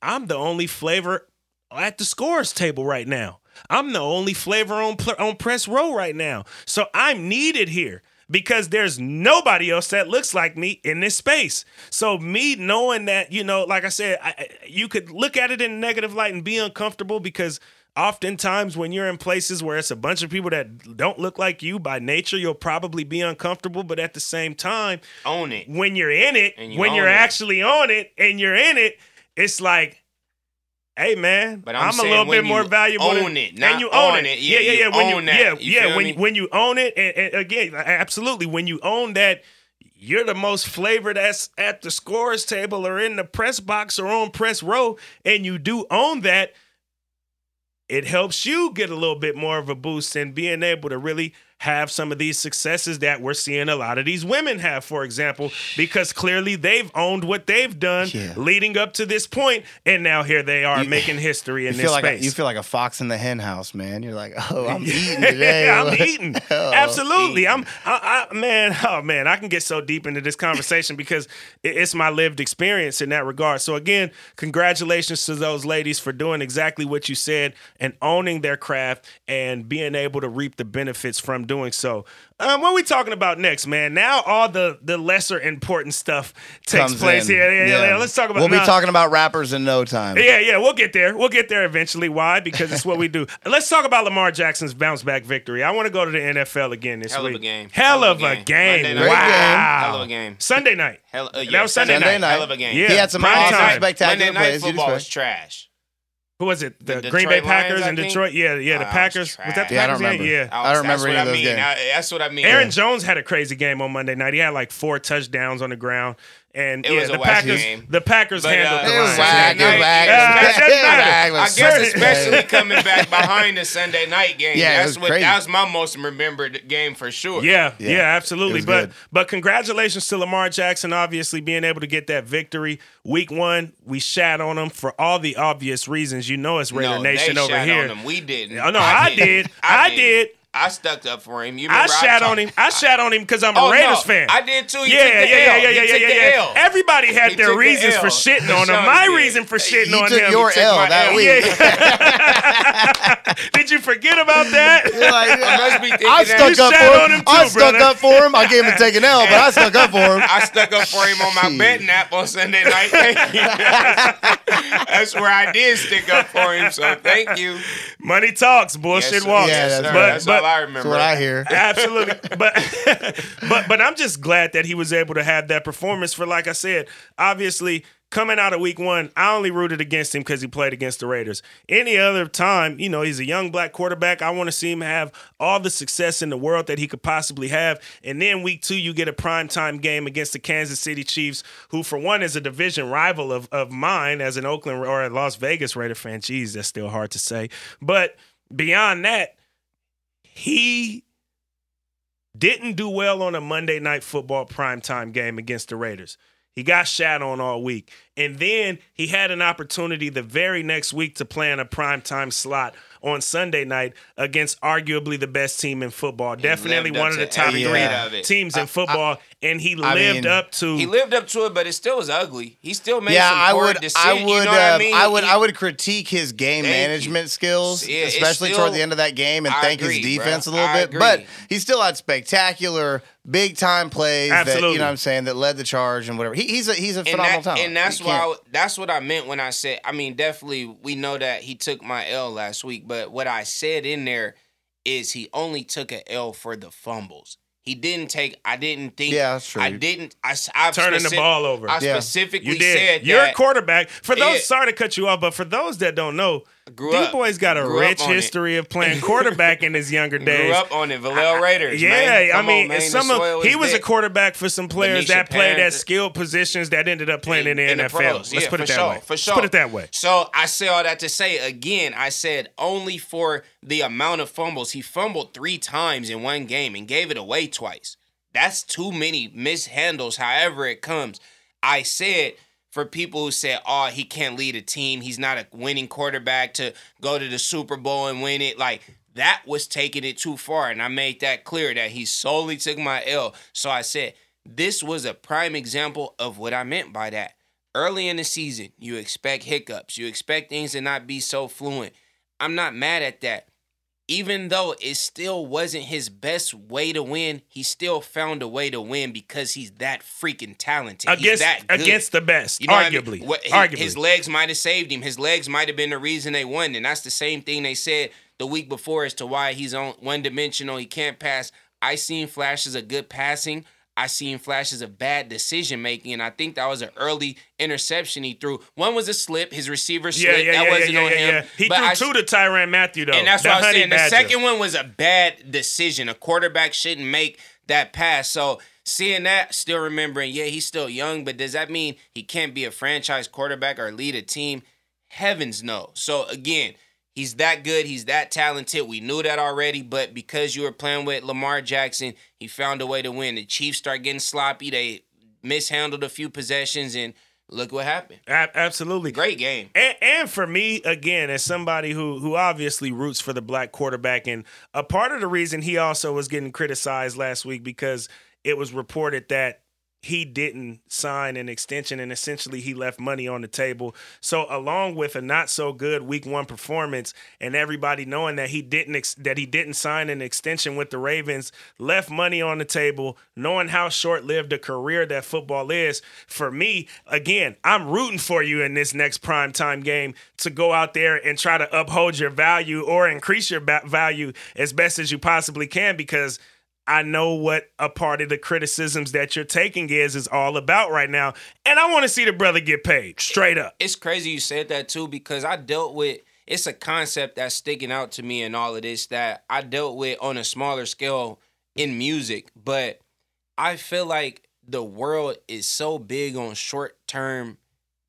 I'm the only flavor at the scores table right now. I'm the only flavor on on press row right now. So I'm needed here because there's nobody else that looks like me in this space. So me knowing that, you know, like I said, I, you could look at it in a negative light and be uncomfortable because oftentimes when you're in places where it's a bunch of people that don't look like you by nature, you'll probably be uncomfortable. But at the same time, Own it. when you're in it, you when you're it. actually on it and you're in it, it's like, hey man, But I'm, I'm a little bit more valuable. own than, it, and not you own it. it. Yeah, Yeah, yeah, you. When own you, that. yeah, You yeah. When me? when you own it, and, and again, absolutely, when you own that. You're the most flavor that's at the scores table or in the press box or on press row, and you do own that it helps you get a little bit more of a boost in being able to really have some of these successes that we're seeing a lot of these women have, for example, because clearly they've owned what they've done Yeah. leading up to this point, and now here they are You- making history in feel this like a, space. you feel like a fox in the hen house, man. You're like, oh, I'm eating today. I'm eating. Oh, Absolutely. I'm I, I man, oh man, I can get so deep into this conversation because it- it's my lived experience in that regard. So again, congratulations to those ladies for doing exactly what you said and owning their craft and being able to reap the benefits from doing so. Um, what are we talking about next, man? Now all the the lesser important stuff takes Comes place in. here. Yeah, yeah, yeah. Let's talk about We'll be now- talking about rappers in no time. yeah, yeah, we'll get there. We'll get there eventually. Why? Because it's what we do. Let's talk about Lamar Jackson's bounce back victory. I want to go to the NFL again this Hell of a game. Hell, of a game. Monday night. Wow. Great game. Hell of a game. Sunday night. Hell, uh, yeah, That was Sunday Sunday night. Hell of a game. Yeah. He had some Prime awesome, time. spectacular Monday night plays. Football was trash. Who was it? The, The Green Bay Detroit Lions, Packers I in think? Detroit. Yeah, yeah. The Oh, that was Packers. Was, that the trash. Yeah, I Packers? don't remember. Yeah. I was- don't that's remember what any I of those games. I- that's what I mean. Aaron Jones had a crazy game on Monday night. He had like four touchdowns on the ground, And It yeah, was a the whack Packers, game. the Packers But, handled uh, the It Lions. whack, it was Night, whack. yeah, It was that doesn't whack. matter. It was I guess especially coming back behind the Sunday night game. Yeah, that's what crazy. that was my most remembered game for sure. Yeah, Yeah, yeah, absolutely. But good. but congratulations to Lamar Jackson, obviously being able to get that victory. Week one, we shat on him for all the obvious reasons. You know it's Raider no, Nation they over shat here. On him. We didn't. Oh, no, I did. I did. I stuck up for him. You I shat on him. I shat on him because I'm a Oh, Raiders no, fan. I did too. Yeah, yeah, yeah, yeah, yeah, yeah, yeah. Everybody had He their reasons for shitting on him. My reason for shitting on him. your L that week. Did you forget about that? I must be I stuck up for him. I stuck up for him. I gave him a take an L, but I stuck up for him. I stuck up for him on my bed nap on Sunday night. Thank you. That's where I did stick up for him. So thank you. Money talks, bullshit walks. But- but- I That's remember. what I hear. Absolutely. But but but I'm just glad that he was able to have that performance for like I said, obviously coming out of week 1, I only rooted against him cuz he played against the Raiders. Any other time, you know, he's a young black quarterback. I want to see him have all the success in the world that he could possibly have. And then week 2 you get a primetime game against the Kansas City Chiefs, who for one is a division rival of of mine as an Oakland or a Las Vegas Raider fan. Jeez, that's still hard to say. But beyond that, he didn't do well on a Monday night football primetime game against the Raiders. He got shot on all week. And then he had an opportunity the very next week to play in a primetime slot on Sunday night against arguably the best team in football. Definitely one of the top every three bit of it. teams in football. and he I lived mean, up to He lived up to it, but it still was ugly. He still made yeah, some I poor would, decisions. I would, you know uh, what I mean? I would, He- I would critique his game Thank you. management skills, Yeah, especially still- toward the end of that game, and I thank agree, his defense bruh. a little I bit. But he still had spectacular, big time plays. That, you know what I'm saying that led the charge and whatever. He, he's a he's a and, phenomenal that, talent. and that's why I, that's what I meant when I said. I mean, definitely we know that he took my L last week, but what I said in there is he only took a L for the fumbles. He didn't take. I didn't think. Yeah, that's true. I didn't. I, I turning the ball over. I Yeah. specifically you did. said You're that a quarterback. For those, Yeah. sorry to cut you off, but for those that don't know, grew D Boy's got a rich on it. history of playing quarterback in his younger days. Grew up on it. Vallejo Raiders. Yeah. I mean, on, man. Some of he was a quarterback for some players that played at skilled positions that ended up playing in, the NFL. pros. Let's Yeah, put it that sure, way. For Let's sure. put it that way. So I say all that to say again, I said only for the amount of fumbles. He fumbled three times in one game and gave it away twice. That's too many mishandles, however it comes. I said for people who said, oh, he can't lead a team, he's not a winning quarterback to go to the Super Bowl and win it. Like that was taking it too far. And I made that clear that he solely took my L. So I said, this was a prime example of what I meant by that. Early in the season, you expect hiccups. You expect things to not be so fluent. I'm not mad at that. Even though it still wasn't his best way to win, he still found a way to win because he's that freaking talented. Against against the best, You know what I mean? arguably. What- his, arguably. his legs might have saved him. His legs might have been the reason they won, and that's the same thing they said the week before as to why he's on one dimensional. He can't pass. I seen flashes of good passing. I seen flashes of bad decision making, and I think that was an early interception he threw. One was a slip. His receiver slipped. yeah, that yeah, wasn't yeah, on yeah, him. yeah. He But threw I- two to Tyrann Mathieu though. and that's what I'm honey saying. The second one was a bad decision. A quarterback shouldn't make that pass. So seeing that, still remembering, yeah, he's still young, but does that mean he can't be a franchise quarterback or lead a team? Heavens no. So again, he's that good. He's that talented. We knew that already, but because you were playing with Lamar Jackson, he found a way to win. The Chiefs start getting sloppy. They mishandled a few possessions, and look what happened. Absolutely. Great game. And, and for me, again, as somebody who who obviously roots for the black quarterback, and a part of the reason he also was getting criticized last week because it was reported that he didn't sign an extension and essentially he left money on the table. So along with a not so good week 1 performance and everybody knowing that he didn't ex- that he didn't sign an extension with the Ravens, left money on the table, knowing how short-lived a career that football is, for me, again, I'm rooting for you in this next prime time game to go out there and try to uphold your value or increase your ba- value as best as you possibly can because I know what a part of the criticisms that you're taking is is all about right now, and I want to see the brother get paid straight up. it's crazy you said that too because I dealt with it's a concept that's sticking out to me in all of this that I dealt with on a smaller scale in music, but I feel like the world is so big on short term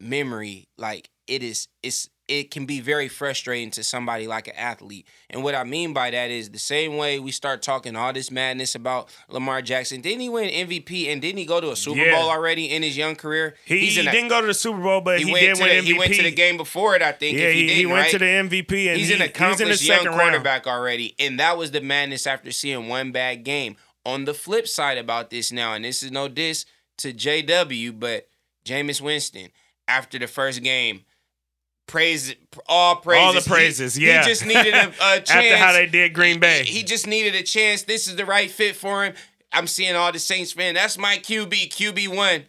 memory. Like it is, it's it can be very frustrating to somebody like an athlete. And what I mean by that is the same way we start talking all this madness about Lamar Jackson. Didn't he win MVP and didn't he go to a Super Yeah. Bowl already in his young career? He, He's he didn't go to the Super Bowl, but he, he, went did to win the, MVP. he went to the game before it, I think. Yeah, if he, he, went right? to the MVP, and He's he, an he was in the accomplished young second round. quarterback already, and that was the madness after seeing one bad game. On the flip side about this now, and this is no diss to JW, but Jameis Winston after the first game, praise all praises, All the He- praises, he, yeah. just needed a, a chance After how they did Green Bay. He, he just needed a chance. This is the right fit for him. I'm seeing all the Saints fans. That's my QB. QB one.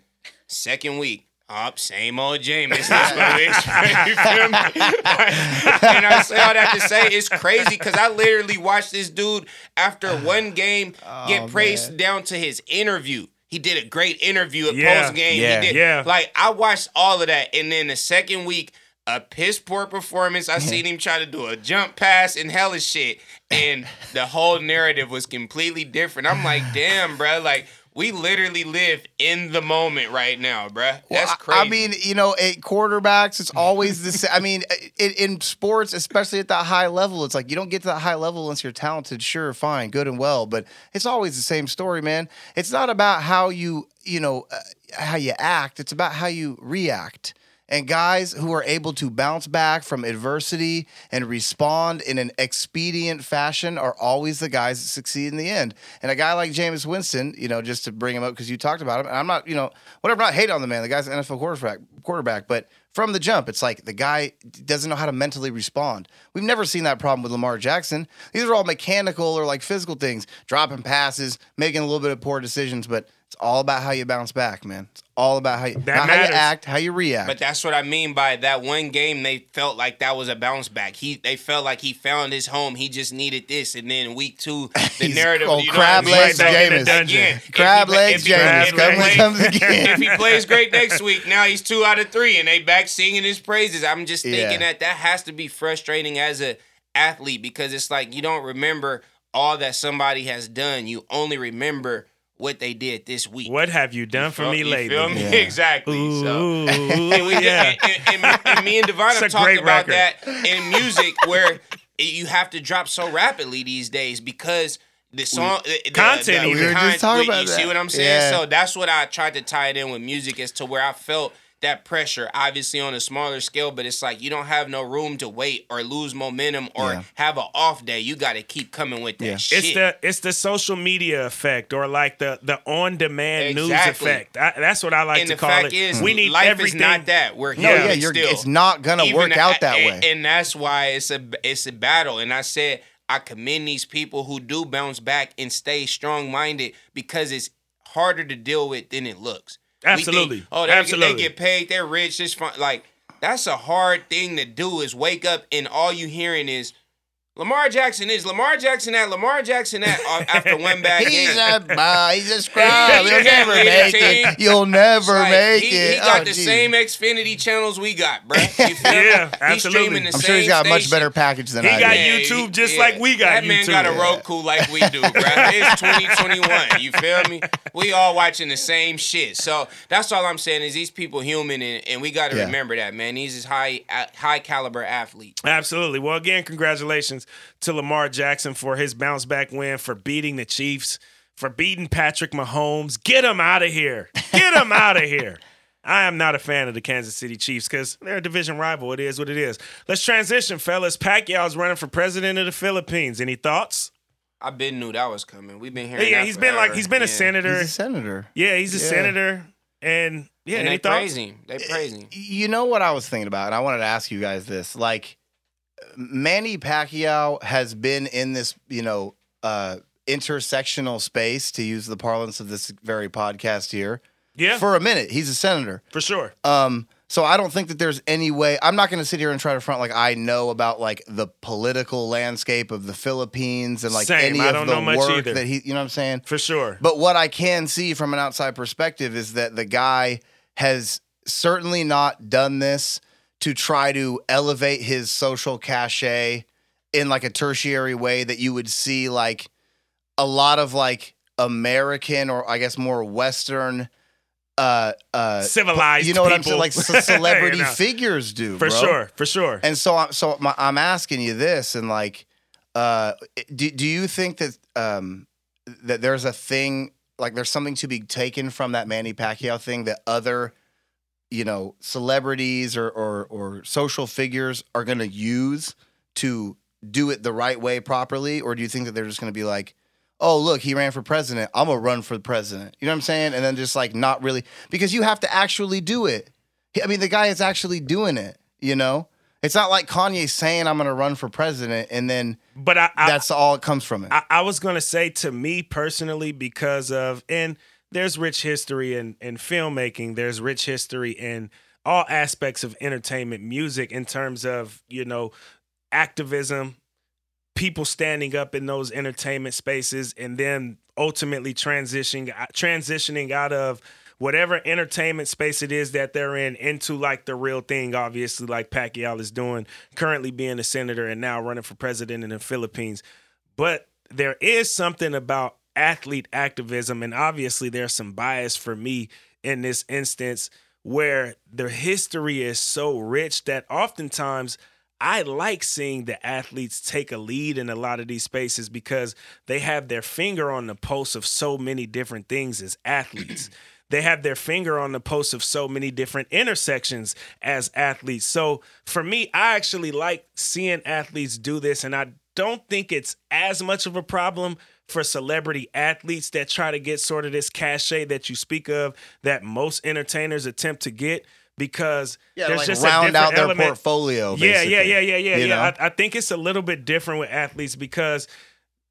Second week. Up, same old Jameis. That's what we expect. You feel me? and I say all that to say it's crazy because I literally watched this dude after one game get Oh, praised man. down to his interview. He did a great interview at Yeah, post game. yeah, he did, yeah. Like I watched all of that, and then the second week, a piss poor performance. I seen him try to do a jump pass and hella shit, and the whole narrative was completely different. I'm like, damn, bro, like. We literally live in the moment right now, bruh. Well, That's I- crazy. I mean, you know, at quarterbacks, it's always the same. I mean, in, in sports, especially at that high level, it's like you don't get to that high level unless you're talented. Sure, fine, good and well, but it's always the same story, man. It's not about how you, you know, uh, how you act. It's about how you react. And guys who are able to bounce back from adversity and respond in an expedient fashion are always the guys that succeed in the end. And a guy like Jameis Winston, you know, just to bring him up because you talked about him, and I'm not, you know, whatever, not hate on the man. The guy's an NFL quarterback, quarterback, but from the jump, it's like the guy doesn't know how to mentally respond. We've never seen that problem with Lamar Jackson. These are all mechanical or like physical things, dropping passes, making a little bit of poor decisions, but it's all about how you bounce back, man. It's all about how you, That how you act, how you react. But that's what I mean by that one game. They felt like that was a bounce back. He they felt like he found his home. He just needed this, and then week two, the He's- narrative. oh, you know crab what I mean? legs So, Jameis. Again, Dungeon. if Crab he- legs if he- Jameis. if he Come when play- he comes again. If he plays great next week, now he's two out of three, and they back singing his praises. I'm just thinking Yeah. that that has to be frustrating as a athlete because it's like you don't remember all that somebody has done. You only remember what they did this week. What have you done for Feel- me you lately? Feel me? Yeah. Exactly. So. And, we yeah. and, and- and me and Devon It's have talked about record. that in music, where you have to drop so rapidly these days because the song, the, the- Content the- even. We were just con- talking you about see that. what I'm saying? Yeah. So that's what I tried to tie it in with music as to where I felt that pressure, obviously on a smaller scale, but it's like you don't have no room to wait or lose momentum or Yeah. have an off day. You got to keep coming with that Yeah. shit. It's the it's the social media effect or like the the on demand news effect. I, that's what I like and to the call fact it. is, we need life everything. is not that. We're no, yeah, you're, still. it's not gonna Even work out that and, way. and that's why it's a it's a battle. And I said I commend these people who do bounce back and stay strong minded because it's harder to deal with than it looks. We think, Absolutely. oh, they, Absolutely. they get paid. They're rich. It's fun. Like that's a hard thing to do. Is wake up and all you hearing is. Lamar Jackson is Lamar Jackson at Lamar Jackson at uh, after one bad game. He's a uh, he's a scrub. He You'll can't never lead make team. it. You'll never Like, make he, it. He got Oh, the geez. same Xfinity channels we got, bro. You feel Yeah, me? He's absolutely. streaming the I'm same sure he's got a much better package than He I got do. Yeah, YouTube he- just yeah. like we got That man YouTube. got a Roku like we do, bro. It's 2021. You feel me? We all watching the same shit. So that's all I'm saying is these people human, and, and we got to Yeah. remember that, man. These is high high caliber athletes. Absolutely. Well, again, congratulations to Lamar Jackson for his bounce back win, for beating the Chiefs, for beating Patrick Mahomes. Get him out of here. Get him out of here. I am not a fan of the Kansas City Chiefs because they're a division rival. It is what it is. Let's transition, fellas. Pacquiao's running for president of the Philippines. Any thoughts? I been knew that was coming. We've been hearing. Yeah, that he's been like he's been a senator. He's a senator. yeah, he's a Yeah. senator. And yeah, And any they thoughts? praise him. They praise him. You know what I was thinking about, and I wanted to ask you guys this: like, Manny Pacquiao has been in this, you know, uh, intersectional space, to use the parlance of this very podcast here, Yeah, for, a minute. He's a senator. For sure. Um, so I don't think that there's any way. I'm not going to sit here and try to front like I know about like the political landscape of the Philippines and like Same. any I of don't the know work either. that he. You know what I'm saying? For sure. But what I can see from an outside perspective is that the guy has certainly not done this to try to elevate his social cachet in like a tertiary way that you would see like a lot of like American or I guess more Western uh, uh, Civilized You know what I'm saying? Like ce- celebrity You know. figures do, For bro. sure, for sure. And so, i'm so my, I'm asking you this, and like, uh, do do you think that um, that there's a thing like there's something to be taken from that Manny Pacquiao thing that other, you know, celebrities or or, or social figures are going to use to do it the right way properly, or do you think that they're just going to be like? Oh, look, he ran for president. I'm gonna run for president. You know what I'm saying? And then just like not really because you have to actually do it. I mean, the guy is actually doing it. You know, it's not like Kanye saying I'm going to run for president and then but I, I that's all it comes from it. I, I was gonna say to me personally because of and there's rich history in in filmmaking. There's rich history in all aspects of entertainment, music in terms of you know activism, people standing up in those entertainment spaces, and then ultimately transitioning uh, transitioning out of whatever entertainment space it is that they're in into like the real thing obviously like Pacquiao is doing currently being a senator and now running for president in the Philippines but there is something about athlete activism and obviously there's some bias for me in this instance where the history is so rich that oftentimes I like seeing the athletes take a lead in a lot of these spaces because they have their finger on the pulse of so many different things as athletes. they have their finger on the pulse of so many different intersections as athletes. So for me, I actually like seeing athletes do this, and I don't think it's as much of a problem for celebrity athletes that try to get sort of this cachet that you speak of that most entertainers attempt to get because yeah, there's like just a round different out their element. portfolio. Yeah, yeah, yeah, yeah, yeah, yeah. I, I think it's a little bit different with athletes because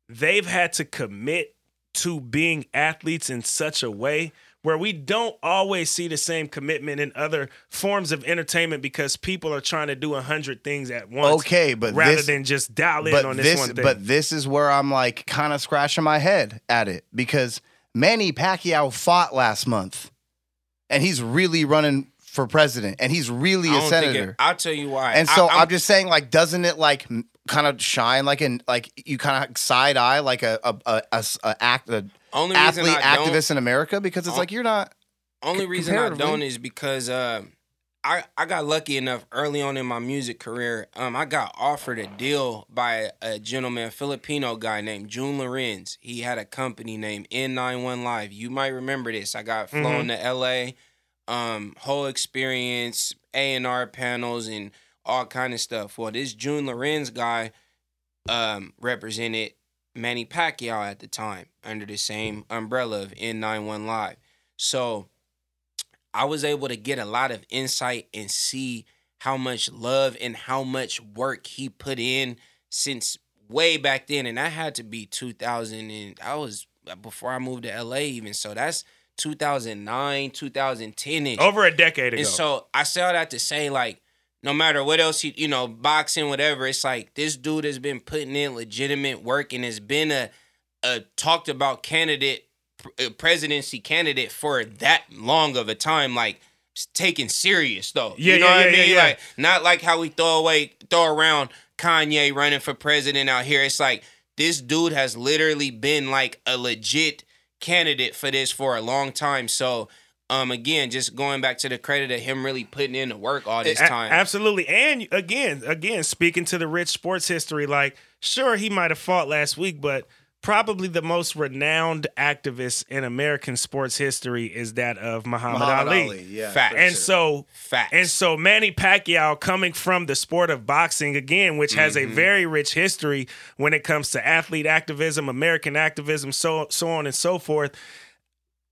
they've had to commit to being athletes in such a way where we don't always see the same commitment in other forms of entertainment because people are trying to do a hundred things at once. Okay, but rather this- than just dial in but on this, this, one thing. but this is where I'm like kind of scratching my head at it because Manny Pacquiao fought last month, and he's really running for president, and he's really a senator. it, I'll tell you why. and so I, I'm, I'm- just saying, like, doesn't it like kind of shine like in like you kind of side eye like a a a act a only reason athlete I don't, activist in America because it's Oh. like you're not. Only c- reason I comparatively. don't is because uh, I I got lucky enough early on in my music career. Um, I got offered a deal by a gentleman, Filipino guy named June Lorenz. He had a company named N91 Live. You might remember this. I got flown to LA. Um, whole experience, A and R panels, and all kind of stuff. Well, this June Lorenz guy um, represented Manny Pacquiao at the time under the same umbrella of N91 Live. So I was able to get a lot of insight and see how much love and how much work he put in since way back then. And that had to be 2000 and I was before I moved to LA even. So that's 2009, 2010 ish. over a decade ago. And so I say all that to say, like, no matter what else he, you know, boxing, whatever, it's like this dude has been putting in legitimate work and has been a, a talked about candidate, uh, presidency candidate for that long of a time, like taken serious though. Yeah, you know yeah, what I mean? yeah. Like not like how we throw away, throw around Kanye running for president out here. It's like this dude has literally been like a legit candidate for this for a long time. So, um, again, just going back to the credit of him really putting in the work all this A- time. absolutely. And again, again, speaking to the rich sports history, like sure he might have fought last week, but probably the most renowned activist in American sports history is that of Muhammad, Muhammad Ali. Ali, yeah, Fact. And sure. so Facts. and so Manny Pacquiao coming from the sport of boxing again, which has Mm-hmm. a very rich history when it comes to athlete activism, American activism, so so on and so forth.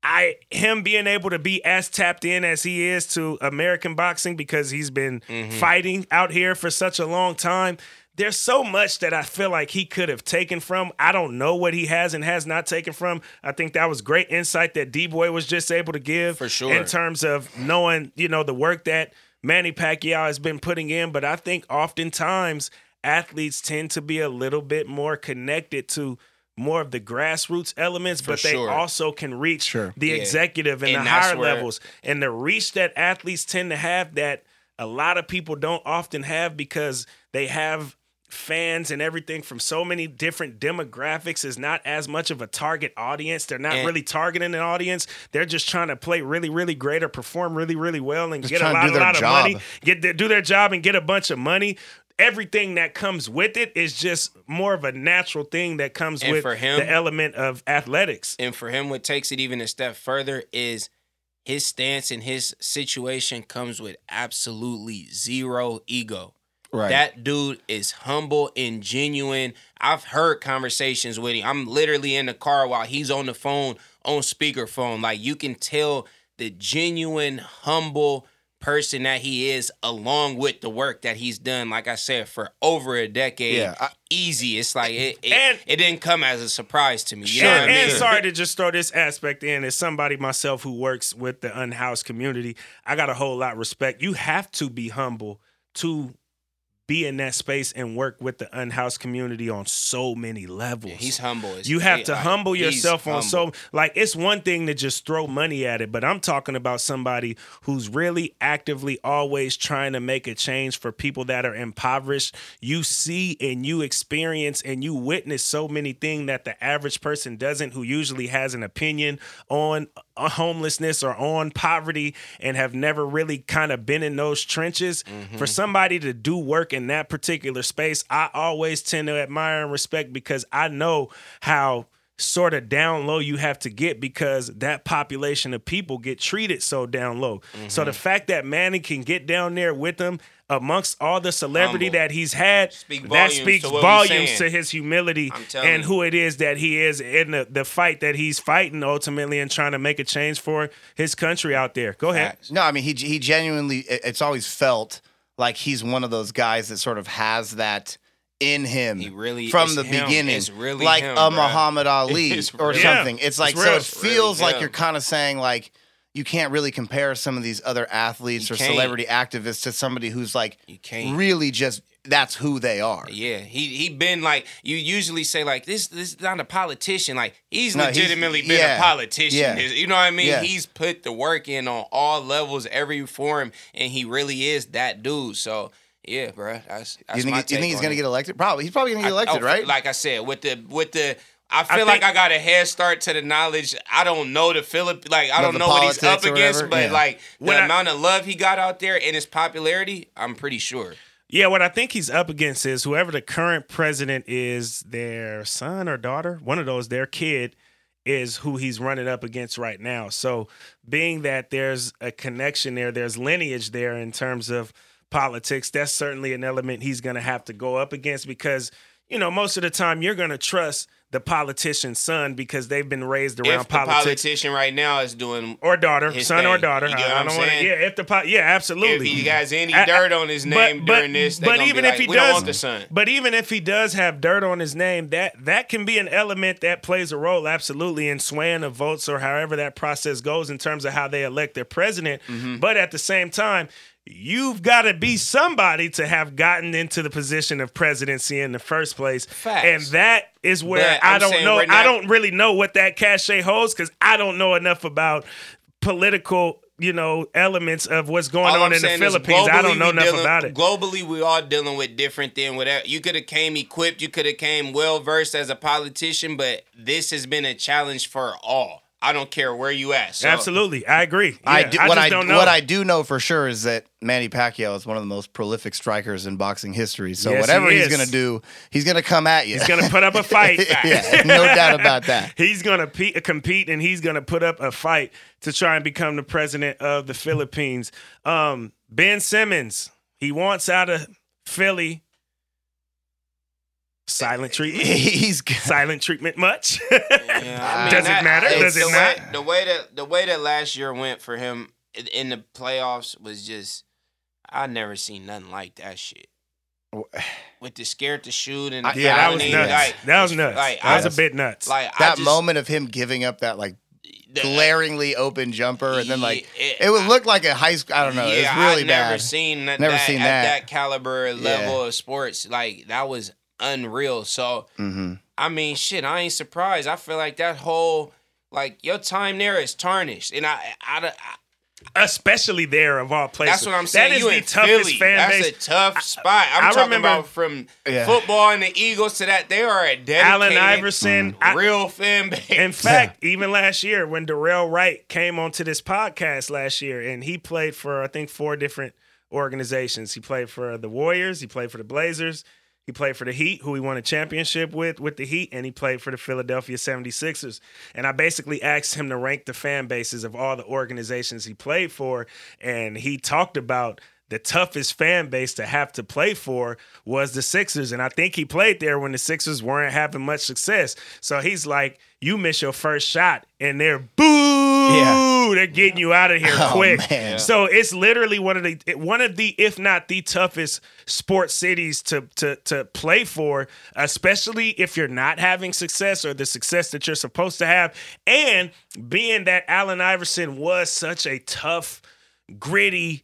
I him being able to be as tapped in as he is to American boxing because he's been Mm-hmm. fighting out here for such a long time. There's so much that I feel like he could have taken from. I don't know what he has and has not taken from. I think that was great insight that D Boy was just able to give For sure. in terms of knowing, you know, the work that Manny Pacquiao has been putting in. But I think oftentimes athletes tend to be a little bit more connected to more of the grassroots elements, but they sure. also can reach Sure. the Yeah. executive and, And the higher where- levels. And the reach that athletes tend to have that a lot of people don't often have because they have fans and everything from so many different demographics is not as much of a target audience. They're not And- really targeting an audience. They're just trying to play really, really great or perform really, really well and get a lot, a lot of job. money, get do their job and get a bunch of money. Everything that comes with it is just more of a natural thing that comes And with for him- the element of athletics. And for him, what takes it even a step further is his stance and his situation comes with absolutely zero ego. Right. That dude is humble and genuine. I've heard conversations with him. I'm literally in the car while he's on the phone on speakerphone. Like you can tell the genuine, humble person that he is, along with the work that he's done. Like I said, for over a decade, Yeah, I- easy. It's like it. It, And- it didn't come as a surprise to me. You know and, I mean? and sorry to just throw this aspect in as somebody myself who works with the unhoused community i got a whole lot of respect you have to be humble to be in that space and work with the unhoused community on so many levels. Yeah, he's humble. you have to humble yourself on so like it's one thing to just throw money at it but i'm talking about somebody who's really actively always trying to make a change for people that are impoverished. You see and you experience and you witness so many things that the average person doesn't who usually has an opinion on homelessness or on poverty and have never really kind of been in those trenches Mm-hmm. for somebody to do work in that particular space i always tend to admire and respect because i know how sort of down low you have to get because that population of people get treated so down low so Mm-hmm. the fact that manny can get down there with them amongst all the celebrity Humble. that he's had Speak that speaks to volumes to his humility and you. who it is that he is in the, the fight that he's fighting ultimately and trying to make a change for his country out there. Go ahead. No, I mean he he genuinely. It's always felt like he's one of those guys that sort of has that in him. He really- from the him. beginning, It's really like him, a bruh. Muhammad Ali It's or real. something. It's like it's so it feels Really like him. you're kind of saying like you can't really compare some of these other athletes You or can't. celebrity activists to somebody who's like You can't. really just that's who they are. Yeah, he he been like you usually say like this this is not a politician like he's No, he's- legitimately been yeah, a politician. yeah. You know what I mean? Yeah. He's put the work in on all levels, every form, and he really is that dude. So yeah, bro, that's that's you think, my you think he's gonna it. get elected? Probably. He's probably gonna get I- elected, oh, right? Like I said, with the with the. I feel I like I got a head start to the knowledge. I don't know the Philip, like I don't know what he's up against, but Yeah. like the When I- amount of love he got out there and his popularity, I'm pretty sure. Yeah, what I think he's up against is whoever the current president is, their son or daughter, one of those, their kid is who he's running up against right now. So, being that there's a connection there, there's lineage there in terms of politics, that's certainly an element he's going to have to go up against because, you know, most of the time you're going to trust the politician's son because they've been raised around If the politics. politician right now is doing or daughter, son or daughter. You get I, what I don't want to. Yeah, if the po- yeah, absolutely. If he has any I- dirt on his name but- but- during this, but even if like, he does, the son. but even if he does have dirt on his name, that that can be an element that plays a role absolutely in swaying of votes or however that process goes in terms of how they elect their president. Mm-hmm. But at the same time. You've got to be somebody to have gotten into the position of presidency in the first place, Facts. and that is where But I I'm don't know. we're I don't really know what that cachet holds because I don't know enough about political, you know, elements of what's going on I'm in the Philippines. I don't know enough dealing- about it. Globally, we are dealing with different than whatever. You could have came equipped, you could have came well versed as a politician, but this has been a challenge for all. I don't care where you at. So, Absolutely, I agree. I Yeah, do, I what just I don't know. what I do know for sure is that Manny Pacquiao is one of the most prolific strikers in boxing history. So Yes, whatever he he's gonna do, he's gonna come at you. He's gonna put up a fight. yeah, no doubt about that. He's gonna pe- compete and he's gonna put up a fight to try and become the president of the Philippines. Um, ben Simmons, he wants out of Philly. Silent treatment. He's Silent treatment much. Yeah, I Does it matter? it's Does it the not? Way, the way that the way that last year went for him in- in the playoffs was just I never seen nothing like that shit. With the scared to shoot and the yeah, that was nuts. like, that was nuts. like, that was I- a bit nuts. like that just- moment of him giving up that like the- glaringly open jumper, and then like Yeah, it would look like a high school. I don't know. Yeah, it's really I've never bad. seen that, Never that seen at that. that caliber level of sports. Like that was unreal. So hmm I mean, shit, I ain't surprised. I feel like that whole like your time there is tarnished, and I, I, I especially there of all places. That's what I'm saying. That is you the in toughest Philly. fan That's base. a tough spot. I'm I talking remember- about from Yeah. football and the Eagles to that. They are a dedicated, Allen Iverson. I- real fan base. In fact, even last year when Dorell Wright came onto this podcast last year, and he played for I think four different organizations. He played for the Warriors, he played for the Blazers, he played for the Heat, who he won a championship with with the Heat, and he played for the Philadelphia 76ers. And I basically asked him to rank the fan bases of all the organizations he played for, and he talked about the toughest fan base to have to play for was the Sixers. And I think he played there when the Sixers weren't having much success. So he's like, you miss your first shot and they're boo. Yeah. They're getting you out of here Oh, quick. man. So it's literally one of the one of the, if not the toughest sports cities to to to play for, especially if you're not having success or the success that you're supposed to have. And being that Allen Iverson was such a tough, gritty,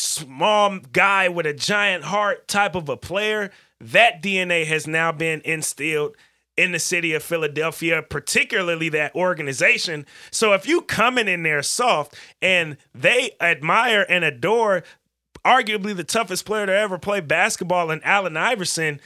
small guy with a giant heart type of a player, that DNA has now been instilled in the city of Philadelphia, particularly that organization. So if you coming in there soft and they admire and adore arguably the toughest player to ever play basketball in Allen Iverson,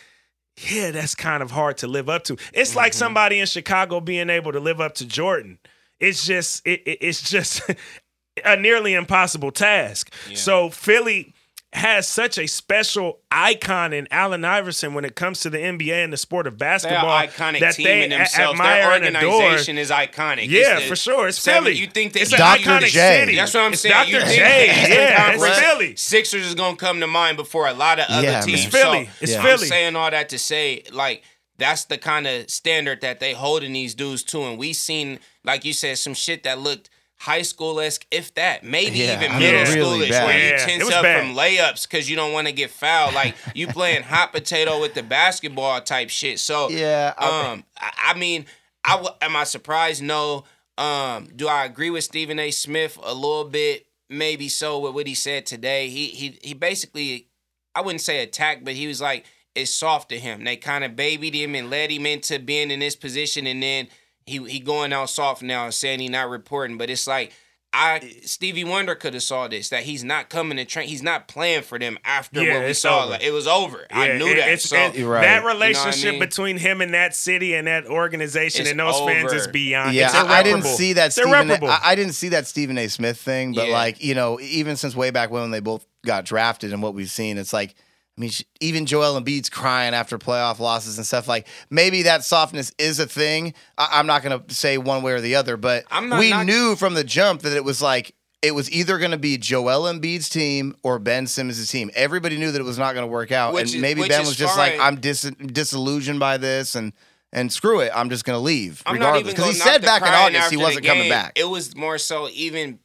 yeah, that's kind of hard to live up to. It's like mm-hmm. somebody in Chicago being able to live up to Jordan. It's just it, it- it's just a nearly impossible task. So Philly has such a special icon in Allen Iverson when it comes to the NBA and the sport of They're basketball an iconic that team they in a- themselves. admire Their organization is iconic. Yeah, the- for sure. It's Seven- Philly. You think that it's you- an iconic J. city. That's what I'm it's saying. Dr. You think J. Eastern Yeah, it's Conference, Philly. Sixers is gonna come to mind before a lot of other Yeah, man. teams. It's Philly. So, It's I'm Philly. saying all that to say, like, that's the kind of standard that they holding these dudes to, and we seen, like you said, some shit that looked high school esque, if that, maybe Yeah, even I middle mean, really schoolish, bad. where Yeah, you tense up bad. from layups because you don't want to get fouled, like you playing hot potato with the basketball type shit. So Yeah, I- um, I, I mean, I w- am I surprised? No. Um, do I agree with Stephen A. Smith a little bit? Maybe so with what he said today. He he he basically, I wouldn't say attacked, but he was like, it's soft to him. They kind of babied him and led him into being in this position, and then he he going out soft now and saying he not reporting. But it's like. I Stevie Wonder could have saw this that he's not coming to train. He's not playing for them after Yeah, what we saw. over. Like, it was over. I knew it- that. It's, so it- right. That You know I relationship mean? between him and that city and that organization It's and those fans is beyond. Yeah, it's I, I didn't see that. It's Stephen, irreparable. I, I didn't see that Stephen A. Smith thing, but Yeah. like you know, even since way back when they both got drafted and what we've seen, it's like. I mean, even Joel Embiid's crying after playoff losses and stuff. Like maybe that softness is a thing. I, I'm not gonna say one way or the other, but not- we not- knew from the jump that it was like it was either going to be Joel Embiid's team or Ben Simmons' team. Everybody knew that it was not going to work out, Which and maybe which Ben was just like, "I'm dis- disillusioned by this," and and screw it, I'm just going to leave I'm regardless. Because he said back in August he wasn't coming back. It was more so even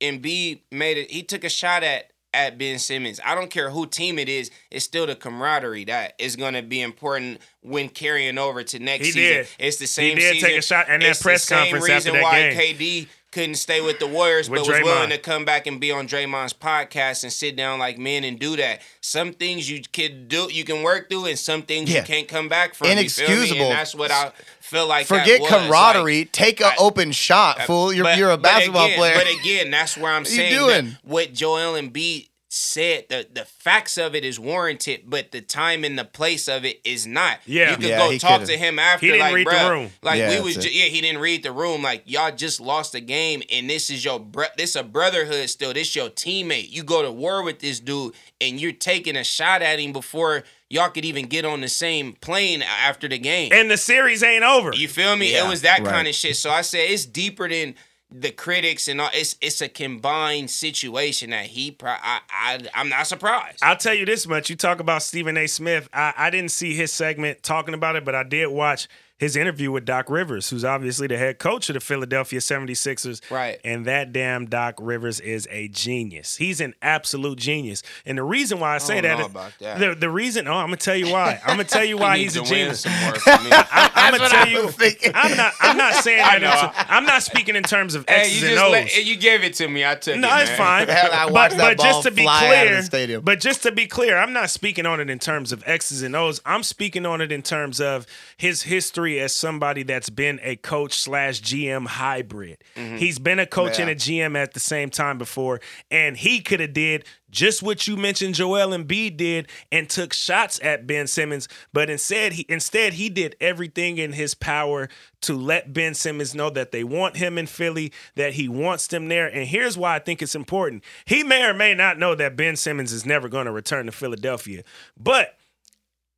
Embiid made it. He took a shot at at Ben Simmons. I don't care who team it is. It's still the camaraderie that is going to be important when carrying over to next He season. did. It's the same. He did season. take a shot in that It's the press same conference after reason that why game. KD couldn't stay with the Warriors, With but was willing to come back and be on Draymond's podcast and sit down like men and do that. Some things you can do, you can work through, and some things Yeah. you can't come back from. You feel me? Inexcusable. And that's what I feel like. that Forget was. Like, camaraderie. Take an I- open shot, uh, fool. You're but- you're a but basketball again- player. But again, that's where I'm What you saying doing? that what Joel Embiid said, the the facts of it is warranted, but the time and the place of it is not. Yeah. you could Yeah, go talk could've. to him after. He didn't like, read the room. Like Yeah, we was, it. ju- yeah, he didn't read the room. Like y'all just lost the game, and this is your bro- this a brotherhood still. This your teammate. You go to war with this dude, and you're taking a shot at him before y'all could even get on the same plane after the game. and the series ain't over. You feel me? Yeah, it was that right. kind of shit. So I said it's deeper than the critics and all. It's it's a combined situation that he. Pro- I I I'm not surprised. I'll tell you this much. You talk about Stephen A. Smith. I, I didn't see his segment talking about it, but I did watch his interview with Doc Rivers, who's obviously the head coach of the Philadelphia 76ers. Right. And that damn Doc Rivers is a genius. He's an absolute genius. And the reason why I say don't that, know is- about that. The, the reason, oh, I'm going to tell you why. I'm going to tell you why He he's a genius. for me. I'm gonna tell you. thinking. I'm not. I'm not saying I that. know. into- I'm not speaking in terms of hey, X's you and just O's. let, you gave it to me. I took No, it. it's fine. I but but just to be fly out of clear, but just to be clear, I'm not speaking on it in terms of X's and O's. I'm speaking on it in terms of his history as somebody that's been a coach slash GM hybrid. Mm-hmm. He's been a coach and a GM at the same time before, and he could have did just what you mentioned Joel Embiid did and took shots at Ben Simmons, but instead he instead he did everything in his power to let Ben Simmons know that they want him in Philly, that he wants them there. And here's why I think it's important. He may or may not know that Ben Simmons is never going to return to Philadelphia. But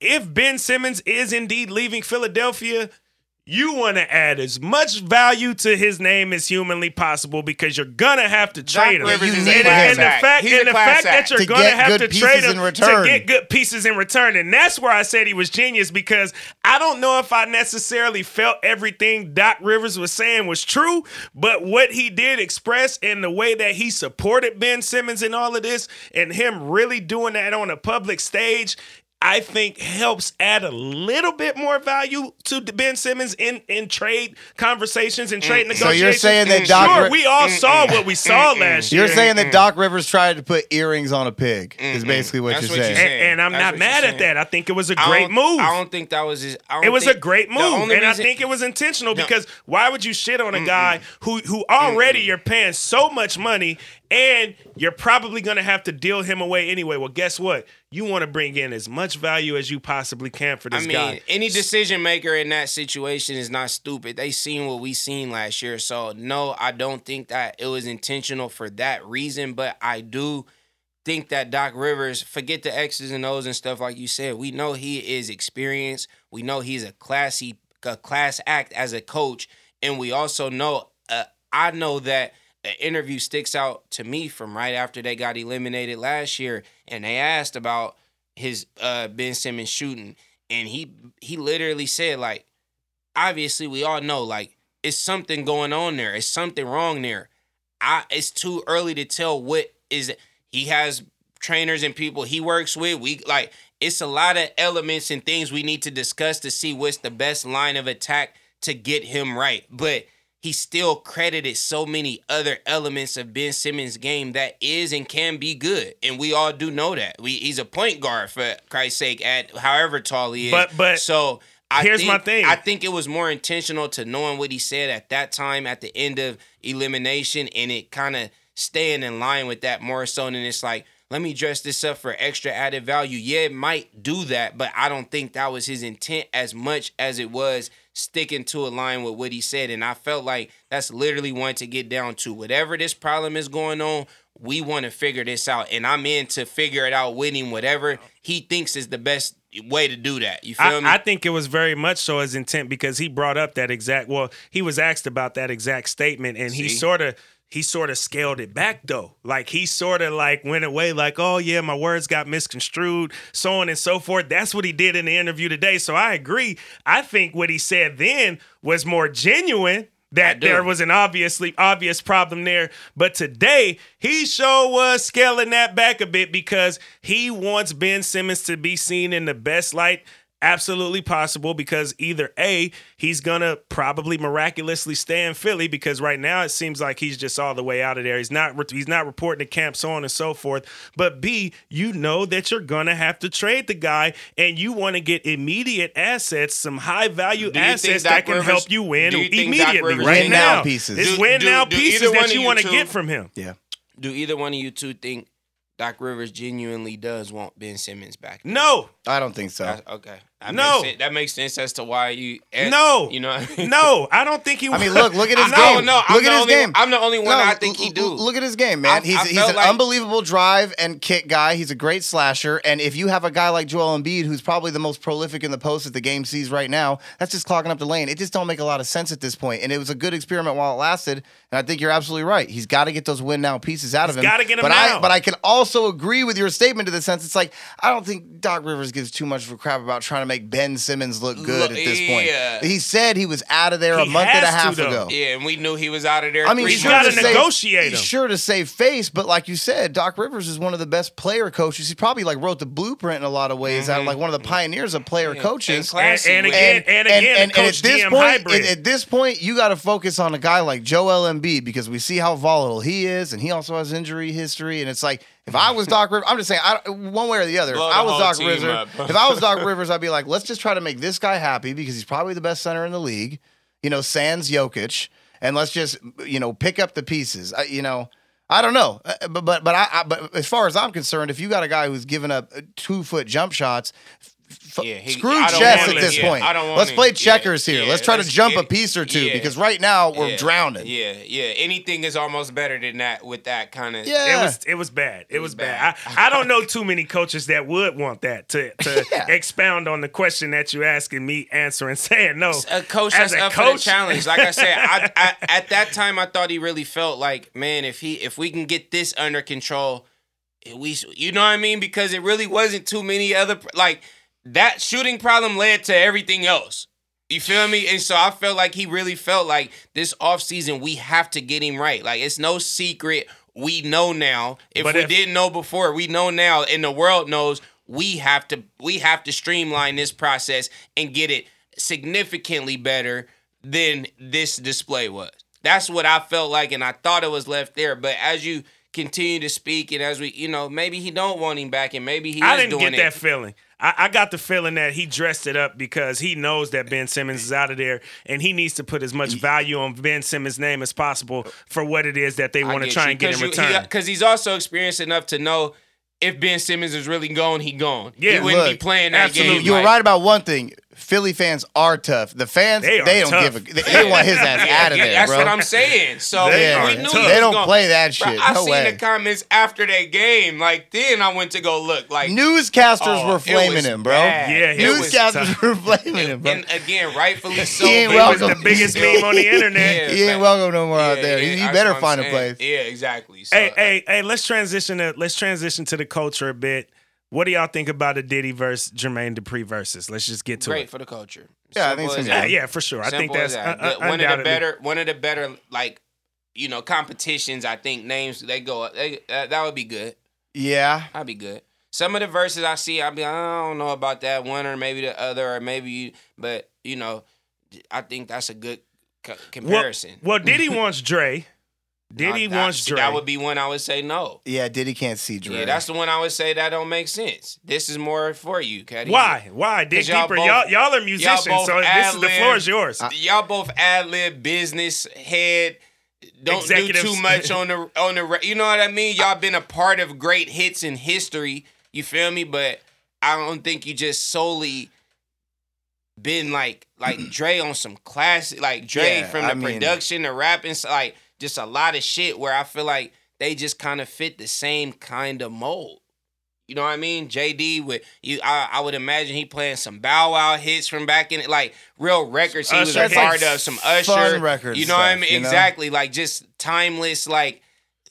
if Ben Simmons is indeed leaving Philadelphia, you want to add as much value to his name as humanly possible because you're gonna have to trade him. Is and, and the fact, and the fact that you're To gonna have to trade him to get good pieces in return, and that's where I said he was genius because I don't know if I necessarily felt everything Doc Rivers was saying was true, but what he did express and the way that he supported Ben Simmons in all of this, and him really doing that on a public stage I think helps add a little bit more value to Ben Simmons in in trade conversations and trade Mm. So negotiations. you're saying that Doc Sure, Ri- we all saw what we saw last year. You're saying that Doc Rivers tried to put earrings on a pig is basically what you're what saying. you're and, and I'm That's not mad at saying. that. I think it was a great don't- move. I don't think that was his. I don't It was a great move, only and I think it was intentional because why would you shit on a guy who who already you're paying so much money and you're probably going to have to deal him away anyway? Well, guess what? You want to bring in as much value as you possibly can for this I mean, guy. any decision maker in that situation is not stupid. They seen what we seen last year. So no, I don't think that it was intentional for that reason. But I do think that Doc Rivers, forget the X's and O's and stuff like you said. We know he is experienced. We know he's a classy, a class act as a coach, and we also know. Uh, I know that an interview sticks out to me from right after they got eliminated last year, and they asked about his uh Ben Simmons shooting, and he he literally said like, obviously we all know like it's something going on there, it's something wrong there. I it's too early to tell what is he has trainers and people he works with. We like it's a lot of elements and things we need to discuss to see what's the best line of attack to get him right, but he still credited so many other elements of Ben Simmons' game that is and can be good, and we all do know that. We he's a point guard for Christ's sake at however tall he is. But- but so I here's think, my thing. I think it was more intentional to knowing what he said at that time at the end of elimination, and it kind of staying in line with that more so than it's like. Let me dress this up for extra added value. Yeah, it might do that, but I don't think that was his intent as much as it was sticking to a line with what he said. And I felt like that's literally one to get down to. Whatever this problem is going on, we want to figure this out. And I'm in to figure it out with him, whatever he thinks is the best way to do that. You feel me? I, I think it was very much so his intent because he brought up that exact. Well, he was asked about that exact statement, and he sort of he sort of scaled it back though. Like he sort of like went away, like, oh yeah, my words got misconstrued, so on and so forth. That's what he did in the interview today. So I agree. I think what he said then was more genuine. That there was an obviously obvious problem there, but today he sure was scaling that back a bit because he wants Ben Simmons to be seen in the best light absolutely possible because either A, he's gonna probably miraculously stay in Philly because right now it seems like he's just all the way out of there. He's not he's not reporting to camp, so on and so forth. But B, you know that you're gonna have to trade the guy and you want to get immediate assets, some high value Do you think assets that can Rivers- help you win do you immediately Rivers- right now now. pieces. It's Do- win do- now do pieces either that you you want to get from him. Yeah. Do either one of you two think Doc Rivers genuinely does want Ben Simmons back? No, I don't think so. That's- okay. That No. makes sense. that makes sense as to why you. eh, no, You know. What I mean? no. I don't think he. I mean, look, look at his I game. don't know. I'm Look the at his only- game. I'm the only one I think he do. l- Look at his game, man. I- he's I he's an like- unbelievable drive and kick guy. He's a great slasher. And if you have a guy like Joel Embiid, who's probably the most prolific in the post that the game sees right now, that's just clogging up the lane. It just don't make a lot of sense at this point. And it was a good experiment while it lasted. And I think you're absolutely right. He's got to get those win now pieces out of him. gotta get 'em but now. I but I can also agree with your statement to the sense it's like I don't think Doc Rivers gives too much of a crap about trying to make Ben Simmons look good at this point. Yeah. He said he was out of there a month and a has to, half ago. Yeah, and we knew he was out of there. I mean, three He's sure gotta to months. save- negotiate he's. Sure to save face, but like you said, Doc Rivers is one of the best player coaches. He probably like wrote the blueprint in a lot of ways. Out of like one of the mm-hmm. pioneers of player And coaches. classy And- and again- and again, a Coach at this GM point, hybrid. at, at this point, you got to focus on a guy like Joel Embiid because we see how volatile he is, and he also has injury history. And it's like If I was Doc Rivers, I'm just saying, I, one way or the other. Blow if I was Doc Rivers, if I was Doc Rivers, I'd be like, let's just try to make this guy happy because he's probably the best center in the league. You know, sans Jokic, and let's just you know pick up the pieces. I, you know, I don't know, Uh, but but but I, I but as far as I'm concerned, if you got a guy who's giving up two foot jump shots. F- Yeah, he- screw chess at this Yeah, point. I don't want Let's him. play Yeah, checkers here. yeah, Let's try to let's jump a piece or two yeah. because right now we're Yeah. drowning. Yeah, yeah. Anything is almost better than that with that kind of. Yeah. It was it was bad. It, was, was bad. bad. I, I don't know too many coaches that would want that to to Yeah. expound on the question that you're asking me, answering, saying no. a coach As a up for the coach- challenge. Like I said, I, I, at that time I thought he really felt like, man, if he if we can get this under control, we you know what I mean? Because it really wasn't too many other like that shooting problem led to everything else. You feel me? And so I felt like he really felt like this offseason we have to get him right. Like it's no secret. We know now. If But we if- didn't know before, we know now and the world knows we have to we have to streamline this process and get it significantly better than this display was. That's what I felt like and I thought it was left there, but as you continue to speak and as we, you know, maybe he don't want him back and maybe he I didn't get it. that feeling. I, I got the feeling that he dressed it up because he knows that Ben Simmons is out of there and he needs to put as much value on Ben Simmons' name as possible for what it is that they want to try and get in return. Uh, because he's also experienced enough to know if Ben Simmons is really gone, he gone. Yeah, he wouldn't be playing that absolutely. game. You were like- right about one thing. Philly fans are tough. The fans, They they, don't tough. give a. They, they want his ass Yeah, out of yeah, there, That's bro. what I'm saying. So They are we knew tough. They don't gonna- play that shit. Bro, shit. I no seen way. the comments after that game. Like then I went to go look. Like Newscasters Oh, were flaming him, bro. bad. Yeah, Newscasters were flaming him, bro. and again, rightfully so. He ain't but- was welcome. the biggest meme on the internet. Yeah, he ain't welcome no more out there. yeah, he he better find a place. Yeah, exactly. Hey, hey, hey, let's transition let's transition to the culture a bit. What do y'all think about the Diddy versus Jermaine Dupri versus? Let's just get to great it. Great for the culture. Yeah, I think so, Yeah, yeah, for sure. I think that's that. uh, The- one of the better, one of the better, like you know, competitions. I think names they go. They, uh, that would be good. Yeah, I'd be good. Some of the verses I see, I'd be. I don't know about that one or maybe the other or maybe you, but you know, I think that's a good co- Well, comparison. well, Diddy wants Dre. Diddy Now, that- wants see, Dre. That would be one I would say no. yeah. Diddy can't see Dre. Yeah, that's the one I would say that don't make sense. This is more for you, Caddy. Why? Why? Dig 'Cause y'all deeper. both- y'all, y'all are musicians, both so this is the floor is yours. y'all both ad lib business head. Don't Executives. do too much on the on the. You know what I mean? Y'all been a part of great hits in history. You feel me? But I don't think you just solely been like like Dre on some classic like Dre Yeah, from the I mean- production, the rapping, so, like just a lot of shit where I feel like they just kind of fit the same kind of mold. You know what I mean? JD with you, I, I would imagine he playing some Bow Wow hits from back in like real records. He was a hits. part of some Usher Fun record You know what I mean? you know? Exactly. Like just timeless. Like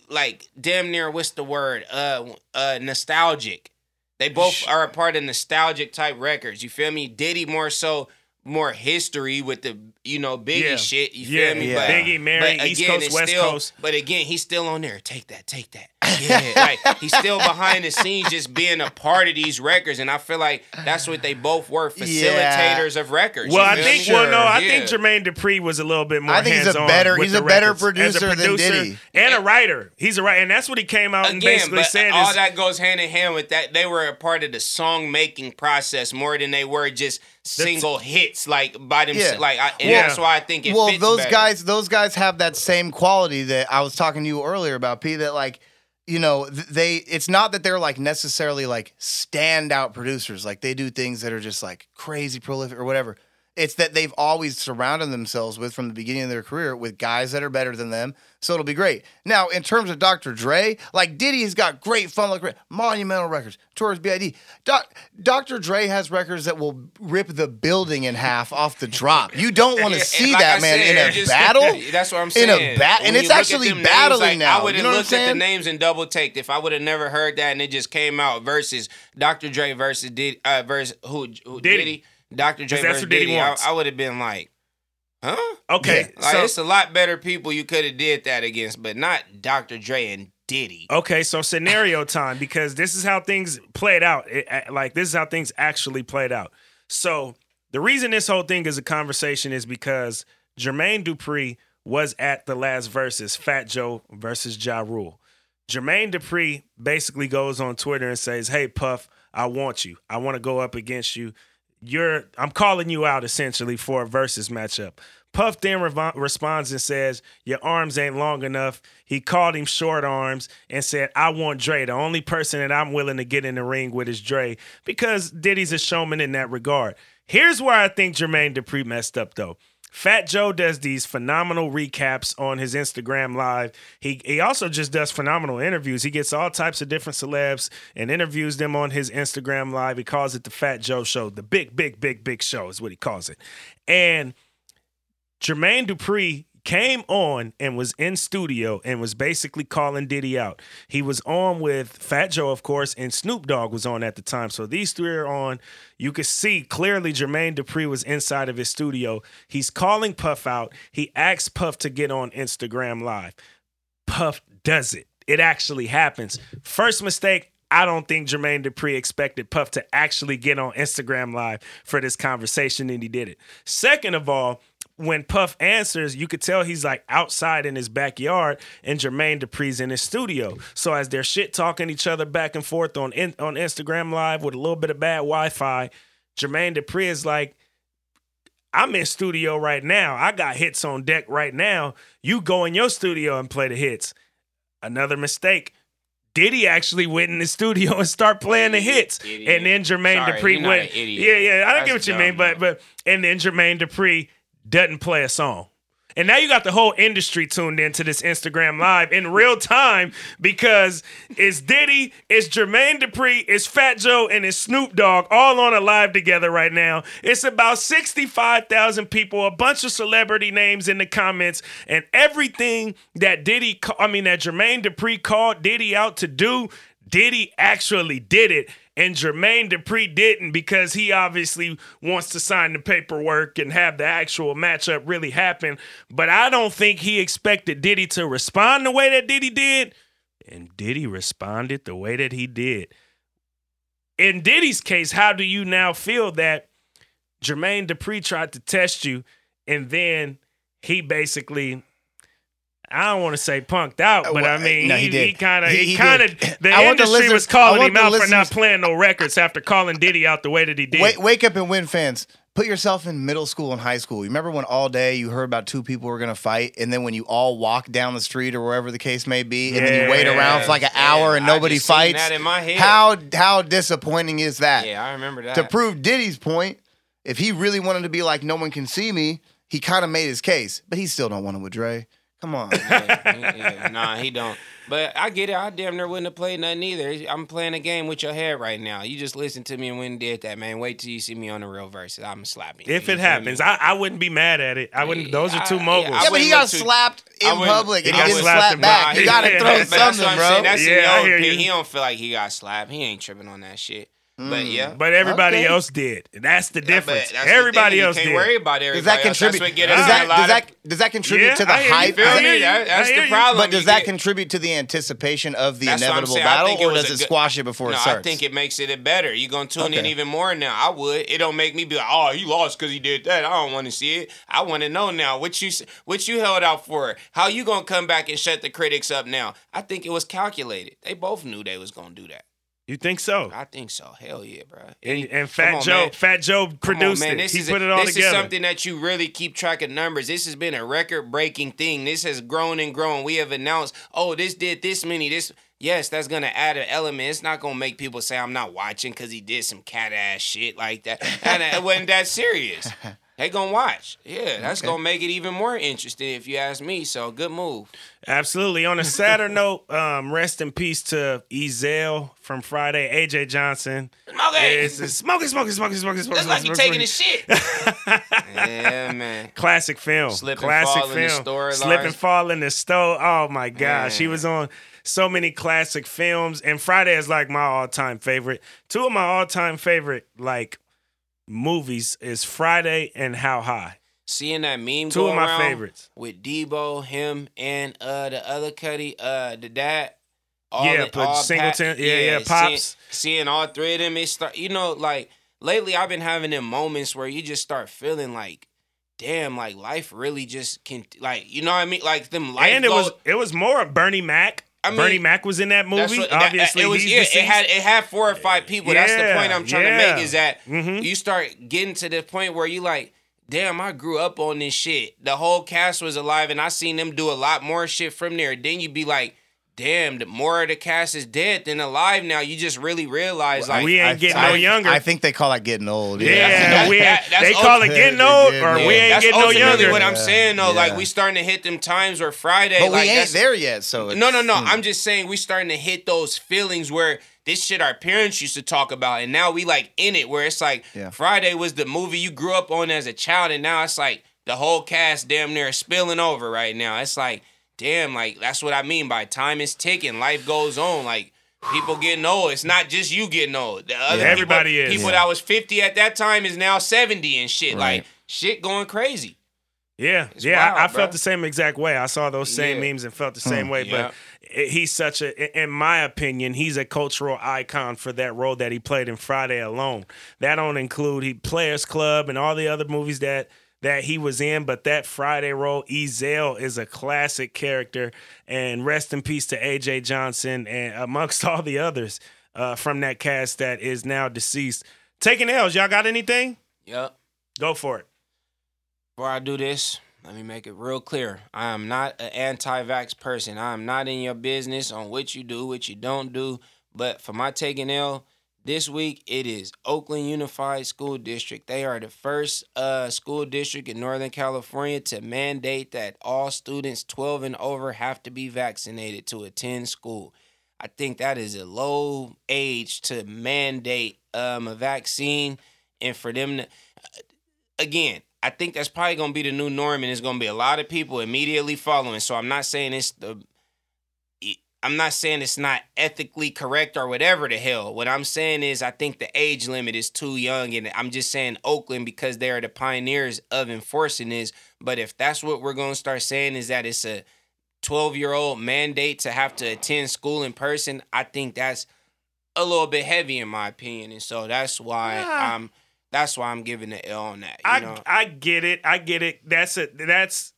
like damn near what's the word? Uh, uh, nostalgic. They both are a part of nostalgic type records. You feel me? Diddy more so more history with the you know Biggie Yeah. shit. You Yeah, feel me? yeah. But, Biggie, Mary, but East again, Coast, West still- Coast. But again, he's still on there. Take that, take that. Yeah, like he's still behind the scenes, just being a part of these records, and I feel like that's what they both were facilitators of records. Well, I think me? well, no, I think Jermaine Dupri was a little bit more. I think he's a better- he's a better records. As a producer than Diddy. and a writer. He's a writer, and that's what he came out and Again, basically but said. all is, that goes hand in hand with that. They were a part of the song making process more than they were just single hits, like by themselves. Yeah. Like, I, and Yeah. that's why I think it well, those better. guys, those guys have that same quality that I was talking to you earlier about. P that like, you know, they. It's not that they're like necessarily like standout producers. Like they do things that are just like crazy prolific or whatever. It's that they've always surrounded themselves with from the beginning of their career with guys that are better than them. So it'll be great. Now, in terms of Dr. Dre, like Diddy's got great fun, like great, monumental records. Towards BID, Doc, Dr. Dre has records that will rip the building in half off the drop. You don't want to And see like that I man said, in a just- battle. That's what I'm saying. In a bat, and it's actually them names, battling like, now. I would You have know looked at the names and double taked if I would have never heard that and it just came out versus Dr. Dre versus Diddy, uh, versus who, who Diddy. Diddy. Dr. That's versus Diddy Diddy. I. I would have been like, huh? okay, Like so it's a lot better people you could have did that against, but not Dr. Dre and Diddy. Okay, so scenario time because this is how things played out. It- like this is how things actually played out. So the reason this whole thing is a conversation is because Jermaine Dupri was at the last verses, Fat Joe versus Ja Rule. Jermaine Dupri basically goes on Twitter and says, "Hey Puff, I want you. I want to go up against you. You're I'm calling you out essentially for a versus matchup." Puff then responds and says, Your arms ain't long enough. He called him short arms and said, I want Dre. The only person that I'm willing to get in the ring with is Dre because Diddy's a showman in that regard. Here's where I think Jermaine Dupri messed up, though. Fat Joe does these phenomenal recaps on his Instagram live. He he also just does phenomenal interviews. He gets all types of different celebs and interviews them on his Instagram live. He calls it the Fat Joe Show, the big, big, big, big show is what he calls it. And Jermaine Dupri came on and was in studio and was basically calling Diddy out. He was on with Fat Joe, of course, and Snoop Dogg was on at the time. So these three are on. You could see clearly Jermaine Dupri was inside of his studio. He's calling Puff out. He asks Puff to get on Instagram Live. Puff does it. It actually happens. First mistake, I don't think Jermaine Dupri expected Puff to actually get on Instagram Live for this conversation, and he did it. Second of all, when Puff answers, you could tell he's like outside in his backyard, and Jermaine Dupri's in his studio. So as they're shit talking each other back and forth on in, on Instagram Live with a little bit of bad Wi-Fi, Jermaine Dupri is like, "I'm in studio right now. I got hits on deck right now. You go in your studio and play the hits." Another mistake. Diddy actually went in the studio and start playing the hits, Idiot. and then Jermaine Sorry, Dupri went. Yeah, yeah, I don't That's get what you dumb, mean, but but and then Jermaine Dupri doesn't play a song. And now you got the whole industry tuned into this Instagram live in real time because it's Diddy, it's Jermaine Dupri, it's Fat Joe, and it's Snoop Dogg all on a live together right now. It's about 65,000 people, a bunch of celebrity names in the comments, and everything that Diddy, I mean, that Jermaine Dupri called Diddy out to do, Diddy actually did it. And Jermaine Dupri didn't because he obviously wants to sign the paperwork and have the actual matchup really happen. But I don't think he expected Diddy to respond the way that Diddy did. And Diddy responded the way that he did. In Diddy's case, how do you now feel that Jermaine Dupri tried to test you and then he basically I don't want to say punked out, but uh, well, I mean, no, he, he he kind of, He- kind of, the I industry listeners- was calling him out for not playing no records after calling Diddy out the way that he did. Wake, wake up and win, fans. Put yourself in middle school and high school. You remember when all day you heard about two people were gonna fight, and then when you all walk down the street or wherever the case may be, and then you wait around for like an Yeah, hour and nobody fights. that in my head. How how disappointing is that? Yeah, I remember that. To prove Diddy's point, if he really wanted to be like no one can see me, he kind of made his case, but he still don't want to with Dre. Come on. yeah, yeah, nah, he don't. But I get it. I damn near wouldn't have played nothing either. I'm playing a game with your head right now. You just listen to me and went and did that, man. Wait till you see me on the real verses. I'm slapping. you. if You it happens. I, I wouldn't be mad at it. I wouldn't. Those are two Yeah, moguls. I yeah, but he got too- slapped in public and he he got didn't slapped slap in back. public. You got to Yeah, throw but But that's something, bro. saying. That's Yeah, I hear opinion. you. He don't feel like he got slapped. He ain't tripping on that shit. But hmm. yeah. But everybody Okay. else did. That's the Yeah, but difference. that's the everybody thing. else you can't did. worry about everybody Does that else. That's contribute? what get Does us that a lot does of- that does that contribute Yeah, to the I hear you. hype? feel I me? hear you. I that's hear the you. problem. But does You that get- contribute to the anticipation of the That's what I'm inevitable saying. I battle, think it or was does a it good- squash it before no, it starts? I think it makes it better. You're gonna tune in Okay. even more now. I would. It don't make me be like, oh, he lost because he did that. I don't want to see it. I want to know now what you s- what you held out for. How you gonna come back and shut the critics up now? I think it was calculated. They both knew they was gonna do that. You think so? I think so. Hell yeah, bro. And, and Come Fat on, Joe, man. Fat Joe Come on, produced man. it. This He is put a- it all this together. This is something that you really keep track of numbers. This has been a record breaking thing. This has grown and grown. We have announced, oh, this did this many. This yes, that's gonna add an element. It's not gonna make people say I'm not watching because he did some cat ass shit like that. And it wasn't that serious. They gonna watch. Yeah, that's Okay. gonna make it even more interesting if you ask me. So good move. Absolutely. On a sadder note, um, rest in peace to Ezal from Friday, AJ Johnson. Okay. It's, it's smoking, smoking, smoking, smoking, smoking. That's like you taking smoking. shit. yeah, man. Classic film. Slip and Classic fall in the film. store, Slip and fall in the stove. Oh my gosh. She was on so many classic films. And Friday is like my all-time favorite. Two of my all-time favorite like movies is Friday and How High. Seeing that meme Two of my favorites. with Debo, him, and uh the other Cuddy, uh the dad. Yeah, but Singleton- yeah, yeah, Pops. Seeing, seeing all three of them, it start. You know, like lately, I've been having them moments where you just start feeling like, damn, like life really just can, like you know what I mean, like them life and it was it was more of Bernie Mac I mean, Bernie Mac was in that movie. what- that- Obviously, it was. Yeah, it had it had four or five people. That's the point I'm trying to make. Is that Mhm. you start getting to the point where you like, damn, I grew up on this shit. The whole cast was alive, and I seen them do a lot more shit from there. Then you'd be like. Damn, the more of the cast is dead than alive now. You just really realize like we ain't I- getting I- no younger. I think they call that getting old. yeah, That's- we that- that's they call it getting old, or yeah. we ain't that's getting no younger. what I'm saying though. Like we starting to hit them times where Friday. But like, we ain't there yet. So it's, No, no, no. hmm. I'm just saying we starting to hit those feelings where this shit our parents used to talk about, and now we like in it where it's like Yeah. Friday was the movie you grew up on as a child, and now it's like the whole cast damn near spilling over right now. It's like, damn, like that's what I mean by time is ticking, life goes on, like. People getting old. It's not just you getting old. The other Yeah, everybody people, is. People Yeah. that was 50 at that time is now 70 and shit. Like shit going crazy. Yeah, It's yeah, I, I felt the same exact way. I saw those same Yeah. memes and felt the hmm. same way. Yeah. But i- he's such a, in my opinion, he's a cultural icon for that role that he played in Friday alone. That don't include he Players Club and all the other movies that that he was in. But that Friday role, Ezal, is a classic character. And rest in peace to AJ Johnson and amongst all the others uh, from that cast that is now deceased. Taking L's, y'all got anything? Yep. Go for it. Before I do this, let me make it real clear. I am not an anti-vax person. I am not in your business on what you do, what you don't do. But for my taking L this week, it is Oakland Unified School District. They are the first uh, school district in Northern California to mandate that all students 12 and over have to be vaccinated to attend school. I think that is a low age to mandate um, a vaccine, and for them to again, I think that's probably gonna be the new norm, and it's gonna be a lot of people immediately following. So I'm not saying it's the, I'm not saying it's not ethically correct or whatever the hell. What I'm saying is I think the age limit is too young, and I'm just saying Oakland because they are the pioneers of enforcing this. But if that's what we're gonna start saying is that it's a 12 year old mandate to have to attend school in person, I think that's a little bit heavy in my opinion, and so that's why Yeah. I'm that's why I'm giving the L on that. You I know? I get it. I get it. That's a that's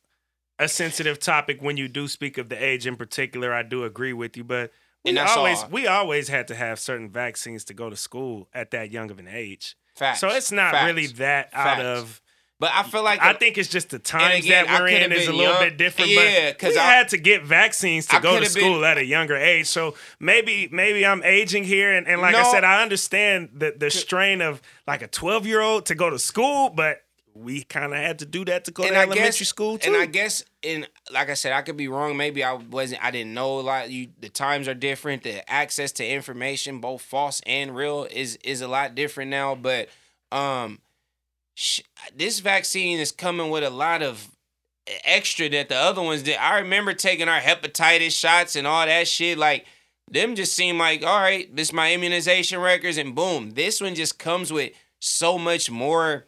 a sensitive topic when you do speak of the age in particular. I do agree with you, but we always all. we always had to have certain vaccines to go to school at that young of an age. Facts. So it's not Facts. really that out of. But I feel like I think it's just the times again, that we're in is a little young. bit different. Yeah, but 'cause we I- had to get vaccines to I go to school been- at a younger age. So maybe maybe I'm aging here, and, and like I said, I understand the the strain of like a 12 year old to go to school, but we kind of had to do that to go to I elementary guess- school too. And I guess and like I said, I could be wrong. Maybe I wasn't. I didn't know a lot. You the times are different. The access to information, both false and real, is is a lot different now. But um, sh- this vaccine is coming with a lot of extra that the other ones did. I remember taking our hepatitis shots and all that shit. Like them just seem like all right. This my immunization records, and boom, this one just comes with so much more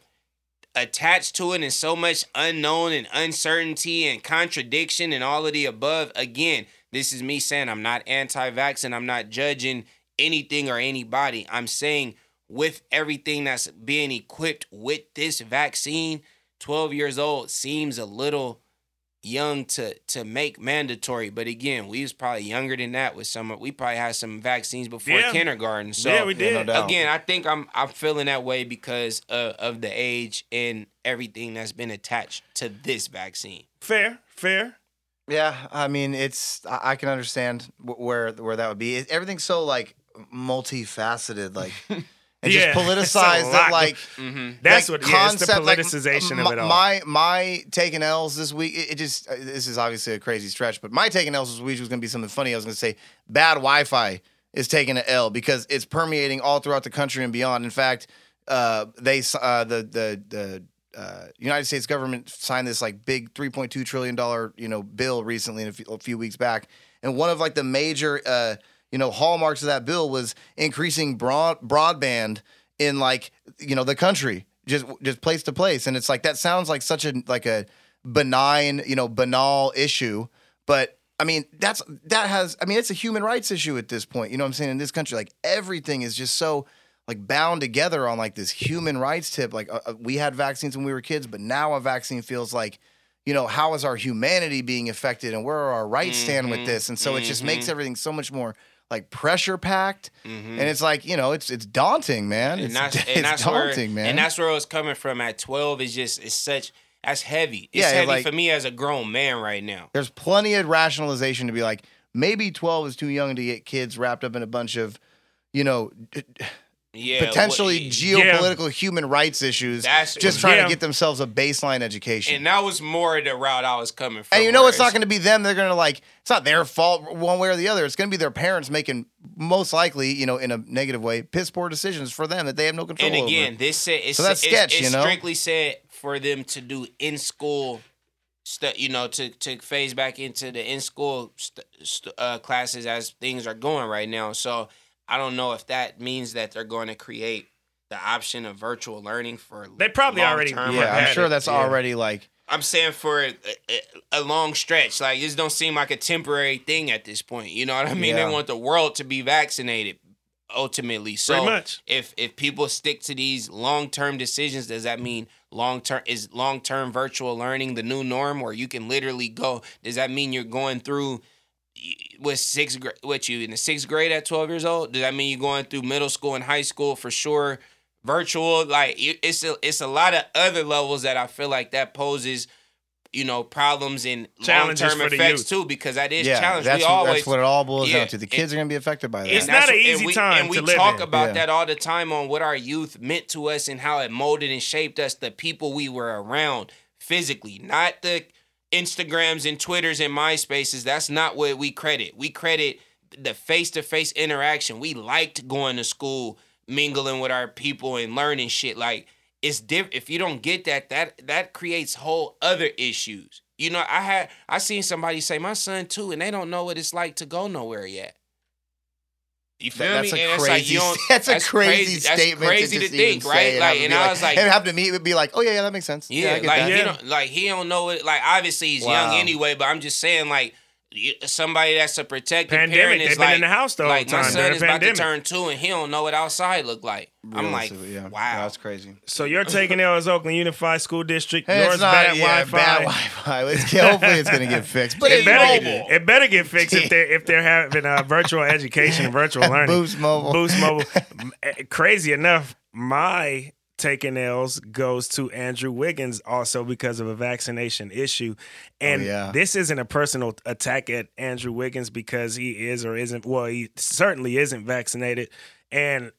attached to it and so much unknown and uncertainty and contradiction and all of the above. Again, this is me saying I'm not anti vax and I'm not judging anything or anybody. I'm saying with everything that's being equipped with this vaccine, 12 years old seems a little young to to make mandatory. But again, we was probably younger than that with some we probably had some vaccines before Yeah. kindergarten. So yeah, we Yeah, did. no doubt. again, I think I'm I'm feeling that way because uh, of the age and everything that's been attached to this vaccine. Fair, fair. Yeah, I mean, it's I I can understand where where that would be. It- Everything's so like multifaceted, like and Yeah, just politicized. That go- like Mm-hmm. That's like, what yeah, it's the concept, like, politicization m- of it all. My my taking L's this week. It, it just uh, this is obviously a crazy stretch, but my taking L's this week was going to be something funny. I was going to say bad Wi-Fi is taking an L because it's permeating all throughout the country and beyond. In fact, uh, they uh, the the the uh, United States government signed this like big 3.2 trillion dollar you know bill recently, a few, a few weeks back, and one of like the major uh, you know hallmarks of that bill was increasing broad broadband in like you know the country just just place to place. And it's like that sounds like such a like a benign you know banal issue. But i mean that's that has i mean it's a human rights issue at this point you know what i'm saying in this country. Like everything is just so like bound together on like this human rights tip. Like uh, uh, we had vaccines when we were kids but now a vaccine feels like you know, how is our humanity being affected and where are our rights stand with Mhm, this? And so it just makes mhm. everything so much more like pressure packed. Mhm. And it's like, you know, it's it's daunting, man. and It's, that's it's and that's daunting, where man. and that's where it was coming from at 12 is just it's such that's heavy it's Yeah, heavy like- for me as a grown man right now There's plenty of rationalization to be like, maybe 12 is too young to get kids wrapped up in a bunch of, you know, yeah potentially what- geopolitical human rights issues, That's- just trying Yeah. to get themselves a baseline education. and that was more the route I was coming from And you know it's not going to be them. They're going to like it's not their fault one way or the other. It's going to be their parents making most likely, you know, in a negative way, piss poor decisions for them that they have no control over. and again over. this said it's, So that's it's, sketch, it's you know? strictly said for them to do in school stuff you know to to phase back into the in school st- st- uh, classes as things are going right now so I don't know if that means that they're going to create the option of virtual learning for They probably already- long-term Yeah, I'm had sure it, that's yeah. already like I'm saying for a, a, a long stretch. Like this don't seem like a temporary thing at this point. You know what I mean? Yeah. They want the world to be vaccinated ultimately. So Pretty much. if if people stick to these long term decisions, does that mean long term is long term virtual learning the new norm, or you can literally go? Does that mean you're going through? With sixth grade, what you in the sixth grade at twelve years old? Does that mean you're going through middle school and high school for sure? Virtual, like it's a, it's a lot of other levels that I feel like that poses, you know, problems and long term effects youth. too. Because that is yeah, challenge. that's we what, always that's what it all boils yeah, down to. The kids are going to be affected by that. It's not an easy and we, time And we to live talk in. about Yeah. that all the time on what our youth meant to us and how it molded and shaped us, the people we were around physically, not the Instagrams and Twitters and MySpaces. That's not what we credit. We credit the face to face interaction. We liked going to school, mingling with our people and learning shit. Like it's different. If you don't get that, that that creates whole other issues. You know, I had I seen somebody say my son too, and they don't know what it's like to go nowhere yet. You feel that's me? a And like, crazy. don't- that's a crazy, that's statement. crazy to, to, think, right? Like, have and I was like, and have to meet, be like, oh yeah, yeah, that makes sense. yeah, I get like that. he Yeah. don't like he don't know it. Like obviously he's young anyway, but I'm just saying like somebody that's a protected parent Pandemic. is They've like been in the house the whole like my son is the about to turn two and he don't know what outside look like. I'm like, yeah. wow. that's crazy. So you're taking L as Oakland Unified School District. Hey, Yours it's not bad yeah, Wi-Fi. bad Wi-Fi. It's, hopefully, it's going to get fixed. But It better, get, it better get fixed if they're if they're having uh, virtual education and virtual learning. Boost mobile. Boost mobile. Eh, Crazy enough, my taking L's goes to Andrew Wiggins also because of a vaccination issue. Oh, and Oh, yeah. this isn't a personal attack at Andrew Wiggins because he is or isn't well, he certainly isn't vaccinated. And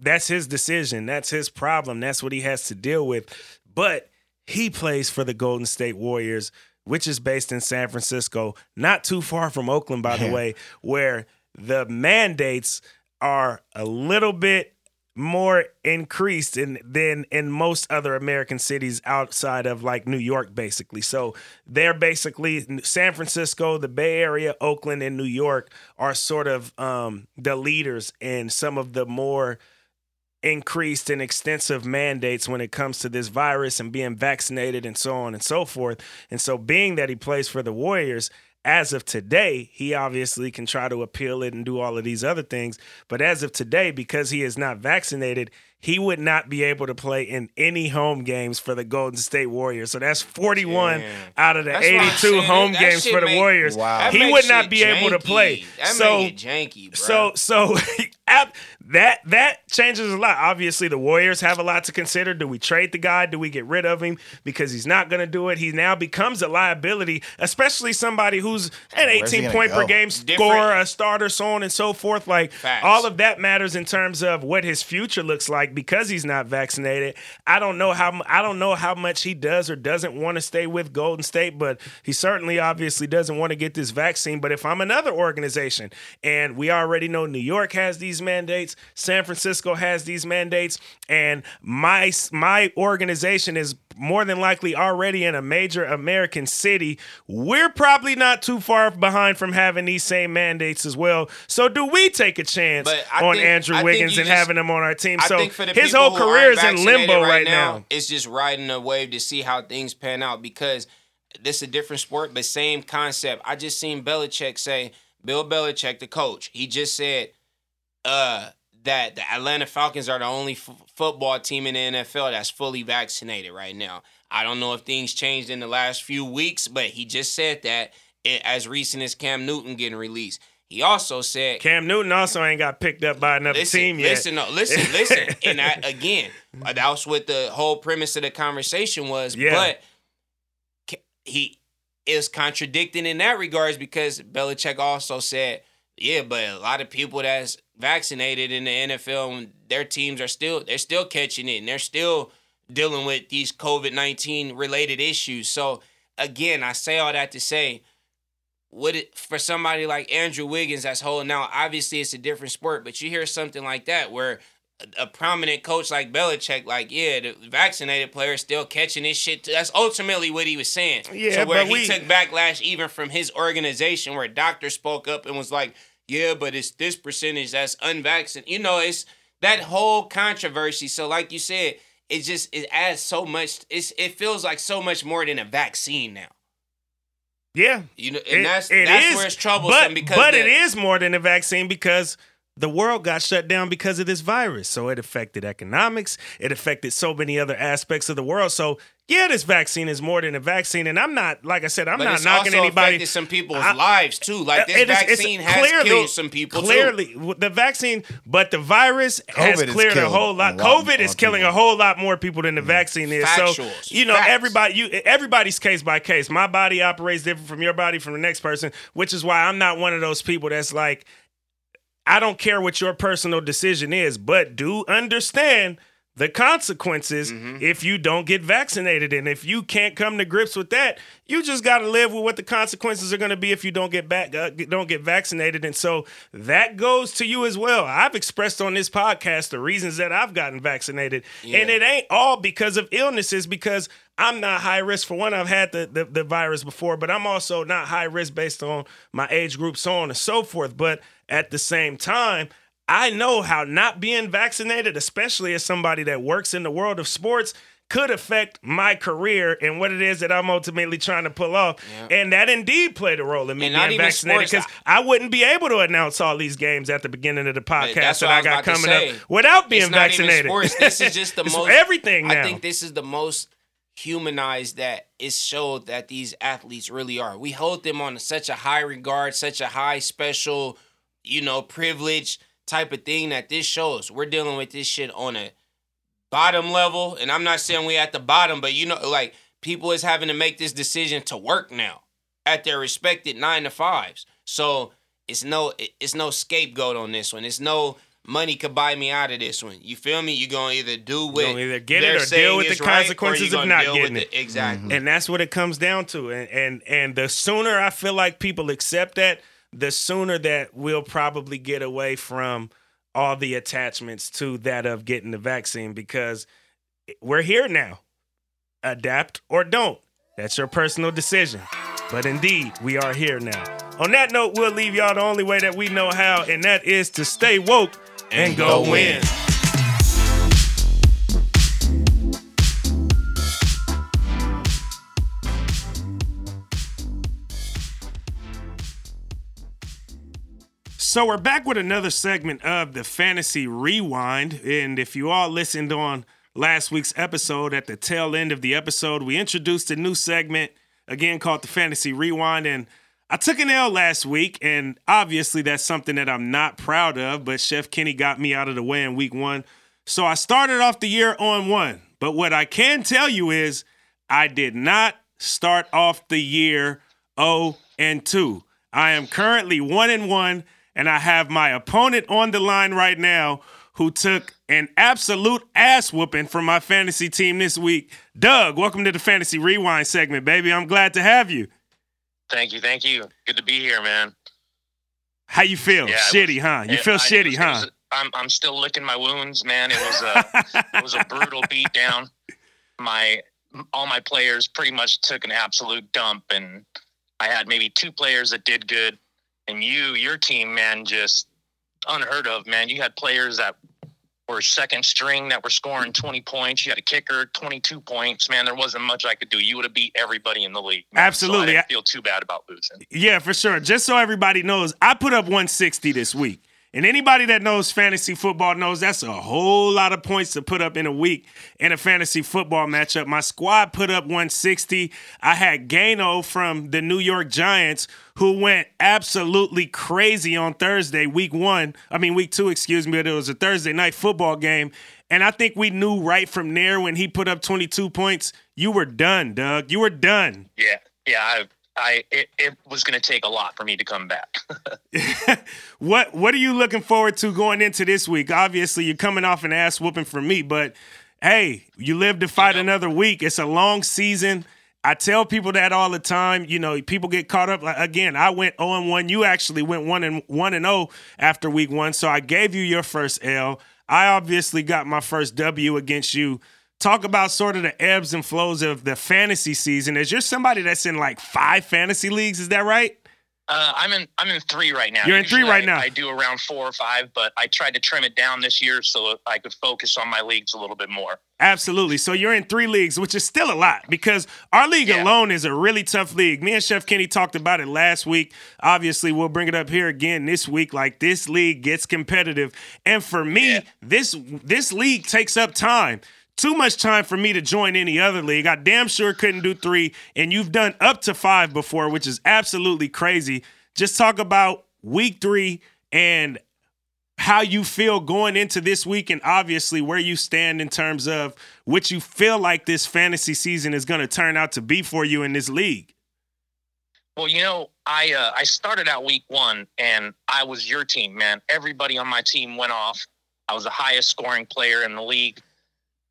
that's his decision. That's his problem. That's what he has to deal with. But he plays for the Golden State Warriors, which is based in San Francisco, not too far from Oakland, by the way, where the mandates are a little bit more increased in, than in most other American cities outside of like New York, basically. So they're basically San Francisco, the Bay Area, Oakland, and New York are sort of um, the leaders in some of the more increased and extensive mandates when it comes to this virus and being vaccinated and so on and so forth. And so, being that he plays for the Warriors, as of today, he obviously can try to appeal it and do all of these other things. But as of today, because he is not vaccinated, he would not be able to play in any home games for the Golden State Warriors. So that's 41 Damn. out of the That's 82 home That games for the make- Warriors. Wow. He would not be able to play. That so janky, bro. so so that that changes a lot. Obviously, the Warriors have a lot to consider. Do we trade the guy? Do we get rid of him because he's not going to do it? He now becomes a liability, especially somebody who's an 18 gonna point per game Different- scorer, a starter, so on and so forth. Like Facts. all of that matters in terms of what his future looks like because he's not vaccinated. I don't know how I don't know how much he does or doesn't want to stay with Golden State, but he certainly obviously doesn't want to get this vaccine. But if I'm another organization and we already know New York has these mandates, San Francisco has these mandates, and my my organization is more than likely already in a major American city, we're probably not too far behind from having these same mandates as well. So do we take a chance on think- Andrew Wiggins and just- having him on our team? I so think for the his whole career is in limbo right, right now, now. It's just riding a wave to see how things pan out because this is a different sport, but same concept. I just seen Belichick say, Bill Belichick, the coach, he just said uh, that the Atlanta Falcons are the only f- football team in the NFL that's fully vaccinated right now. I don't know if things changed in the last few weeks, but he just said that as recent as Cam Newton getting released. He also said Cam Newton also ain't got picked up by another listen, team yet. Listen, no, listen, listen. and I, again, uh, that was what the whole premise of the conversation was. Yeah. But he is contradicting in that regards because Belichick also said, yeah, but a lot of people that's vaccinated in the NFL, their teams are still they're still catching it and they're still dealing with these COVID nineteen related issues. So again, I say all that to say would it for somebody like Andrew Wiggins that's holding out? Obviously, it's a different sport, but you hear something like that where a, a prominent coach like Belichick, like yeah, the vaccinated player is still catching this shit. Too. That's ultimately what he was saying. Yeah, so where he we- took backlash even from his organization, where doctors spoke up and was like, yeah, but it's this percentage that's unvaccinated. You know, it's that whole controversy. So, like you said, it just it adds so much. It's it feels like so much more than a vaccine now. yeah, You know, and It- that's it that's is, where it's troublesome but, because but the- it is more than a vaccine because the world got shut down because of this virus. So it affected economics. It affected so many other aspects of the world. So yeah, this vaccine is more than a vaccine. And I'm not, like I said, I'm But not it's knocking also anybody. affected some people's I- lives too. Like uh, this It is- it's vaccine has killed some people too. Clearly, w- the vaccine, but the virus has COVID has cleared a killed whole a lot. lot- COVID is killing people. a whole lot more people than the mm. vaccine is. So you know, Facts. everybody, you everybody's case by case. My body operates different from your body from the next person, which is why I'm not one of those people that's like, I don't care what your personal decision is, but do understand the consequences Mm-hmm. if you don't get vaccinated. And if you can't come to grips with that, you just got to live with what the consequences are going to be if you don't get back, uh, don't get vaccinated. And so that goes to you as well. I've expressed on this podcast the reasons that I've gotten vaccinated, and it ain't all because of illnesses. Because I'm not high risk. For one, I've had the, the the virus before, but I'm also not high risk based on my age group, so on and so forth. But at the same time. I know how not being vaccinated, especially as somebody that works in the world of sports, could affect my career and what it is that I'm ultimately trying to pull off. And that indeed played a role in me And being vaccinated because I wouldn't be able to announce all these games at the beginning of the podcast that I I got coming say. up without being vaccinated. This is just the most everything now. I think this is the most humanized that is showed that these athletes really are. We hold them on such a high regard, such a high special, you know, privilege type of thing that this shows. We're dealing with this shit on a bottom level, and I'm not saying we at the bottom, but you know, like people is having to make this decision to work now at their respected nine to fives. So it's no it's no scapegoat on this one. It's no money could buy me out of this one. You feel me? You're gonna either do what gonna either get it or deal with the right, consequences of not getting with it. Exactly. and that's what it comes down to and and and the sooner i feel like people accept that the sooner that we'll probably get away from all the attachments to that of getting the vaccine because we're here now adapt or don't that's your personal decision but indeed we are here now on that note we'll leave y'all the only way that we know how and that is to stay woke and, go, go win. win. So we're back with another segment of the Fantasy Rewind. And if you all listened on last week's episode, at the tail end of the episode, we introduced a new segment again called the Fantasy Rewind. And I took an L last week, and obviously that's something that I'm not proud of, but Chef Kenny got me out of the way in week one. So I started off the year on one. But what I can tell you is I did not start off the year 0 and 2. I am currently 1 and 1 and I have my opponent on the line right now who took an absolute ass whooping from my fantasy team this week. Doug, welcome to the Fantasy Rewind segment, baby. I'm glad to have you. Thank you, thank you. Good to be here, man. How you feel? Yeah, shitty, was- huh? You it- feel I- shitty, was- huh? was- I'm I'm still licking my wounds, man. It was a it was a brutal beatdown. My all my players pretty much took an absolute dump, and I had maybe two players that did good, and you, your team, man, just unheard of, man. You had players that were second string that were scoring 20 points. You had a kicker, 22 points. Man, there wasn't much I could do. You would have beat everybody in the league. man. So Absolutely. I didn't feel too bad about losing. Yeah, for sure. Just so everybody knows, I put up 160 this week. And anybody that knows fantasy football knows that's a whole lot of points to put up in a week in a fantasy football matchup. My squad put up 160. I had Gano from the New York Giants who went absolutely crazy on Thursday, week one. I mean, week two, excuse me, but it was a Thursday night football game. And I think we knew right from there when he put up 22 points, you were done, Doug. You were done. Yeah. Yeah. I, I it, it was going to take a lot for me to come back. what What are you looking forward to going into this week? Obviously, you're coming off an ass whooping from me, but hey, you live to fight you know, another week. It's a long season. I tell people that all the time. You know, people get caught up. Like, again, I went 0 and 1. You actually went 1 and 1 and 0 after week 1. So I gave you your first L. I obviously got my first W against you talk about sort of the ebbs and flows of the fantasy season. Is you're somebody that's in like five fantasy leagues? Is that right? Uh, I'm in. I'm in three right now. You're in Usually three right I, now. I do around four or five, but I tried to trim it down this year so I could focus on my leagues a little bit more. Absolutely. So you're in three leagues, which is still a lot because our league yeah. alone is a really tough league. Me and Chef Kenny talked about it last week. Obviously, we'll bring it up here again this week. Like this league gets competitive, and for me, yeah. this this league takes up time too much time for me to join any other league. I damn sure couldn't do three, and you've done up to five before, which is absolutely crazy. Just talk about week three and how you feel going into this week, and obviously where you stand in terms of what you feel like this fantasy season is going to turn out to be for you in this league. Well, you know, I uh, I started out week one, and I was your team, man. Everybody on my team went off. I was the highest scoring player in the league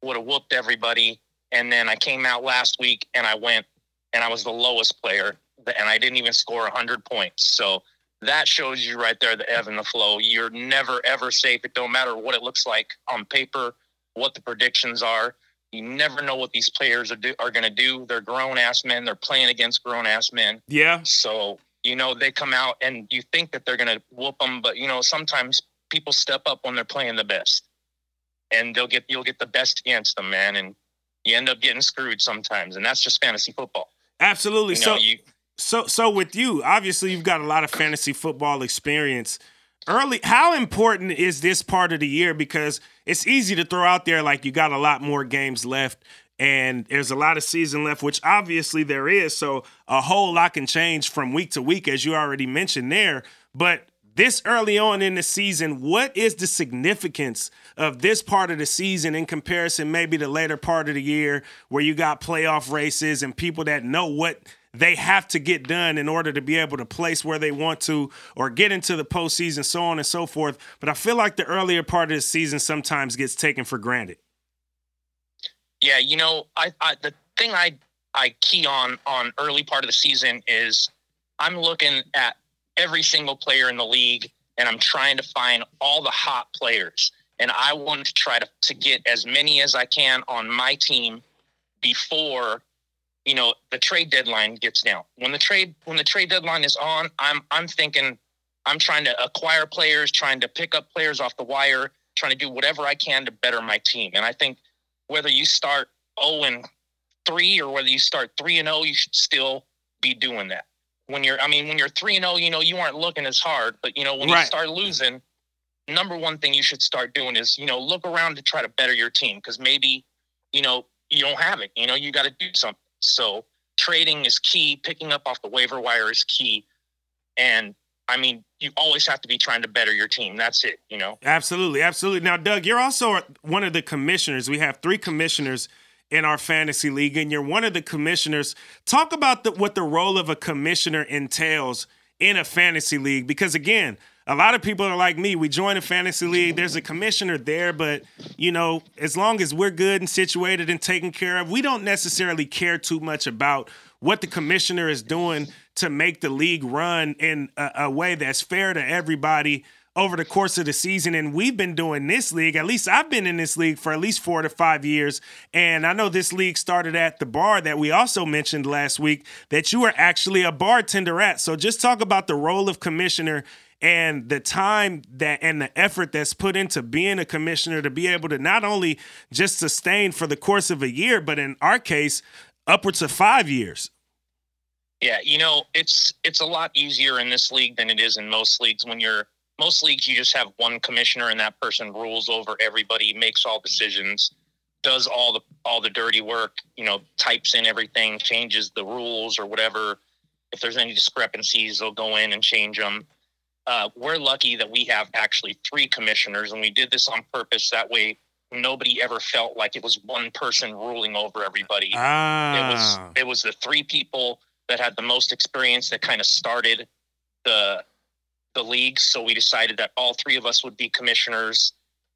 would have whooped everybody. And then I came out last week and I went and I was the lowest player and I didn't even score 100 points. So that shows you right there the ebb and the flow. You're never, ever safe. It don't matter what it looks like on paper, what the predictions are. You never know what these players are, do, are going to do. They're grown ass men. They're playing against grown ass men. Yeah. So, you know, they come out and you think that they're going to whoop them, but, you know, sometimes people step up when they're playing the best and they'll get you'll get the best against them, man, and you end up getting screwed sometimes, and that's just fantasy football. Absolutely. You know, so you, so so with you, obviously you've got a lot of fantasy football experience. Early, how important is this part of the year? Because it's easy to throw out there like you got a lot more games left and there's a lot of season left, which obviously there is. So a whole lot can change from week to week, as you already mentioned there. But this early on in the season, what is the significance of this part of the season in comparison maybe the later part of the year where you got playoff races and people that know what they have to get done in order to be able to place where they want to or get into the postseason, so on and so forth. But I feel like the earlier part of the season sometimes gets taken for granted. Yeah, you know, I, I the thing I I key on on early part of the season is I'm looking at every single player in the league and I'm trying to find all the hot players. And I want to try to, to get as many as I can on my team before, you know, the trade deadline gets down. When the trade when the trade deadline is on, I'm I'm thinking I'm trying to acquire players, trying to pick up players off the wire, trying to do whatever I can to better my team. And I think whether you start 0 and 3 or whether you start 3 and 0, you should still be doing that when you're I mean when you're 3 and 0, you know, you aren't looking as hard, but you know, when right. you start losing, number one thing you should start doing is, you know, look around to try to better your team cuz maybe, you know, you don't have it. You know, you got to do something. So, trading is key, picking up off the waiver wire is key. And I mean, you always have to be trying to better your team. That's it, you know. Absolutely, absolutely. Now, Doug, you're also one of the commissioners. We have three commissioners in our fantasy league, and you're one of the commissioners. Talk about the, what the role of a commissioner entails in a fantasy league, because again, a lot of people are like me. We join a fantasy league. There's a commissioner there, but you know, as long as we're good and situated and taken care of, we don't necessarily care too much about what the commissioner is doing to make the league run in a, a way that's fair to everybody over the course of the season. And we've been doing this league, at least I've been in this league for at least four to five years. And I know this league started at the bar that we also mentioned last week that you were actually a bartender at. So just talk about the role of commissioner and the time that and the effort that's put into being a commissioner to be able to not only just sustain for the course of a year, but in our case, upwards of five years. Yeah, you know, it's it's a lot easier in this league than it is in most leagues when you're most leagues you just have one commissioner and that person rules over everybody, makes all decisions, does all the all the dirty work, you know, types in everything, changes the rules or whatever. If there's any discrepancies, they'll go in and change them. Uh, we're lucky that we have actually three commissioners, and we did this on purpose. That way, nobody ever felt like it was one person ruling over everybody. Ah. It was it was the three people that had the most experience that kind of started the the league. So we decided that all three of us would be commissioners,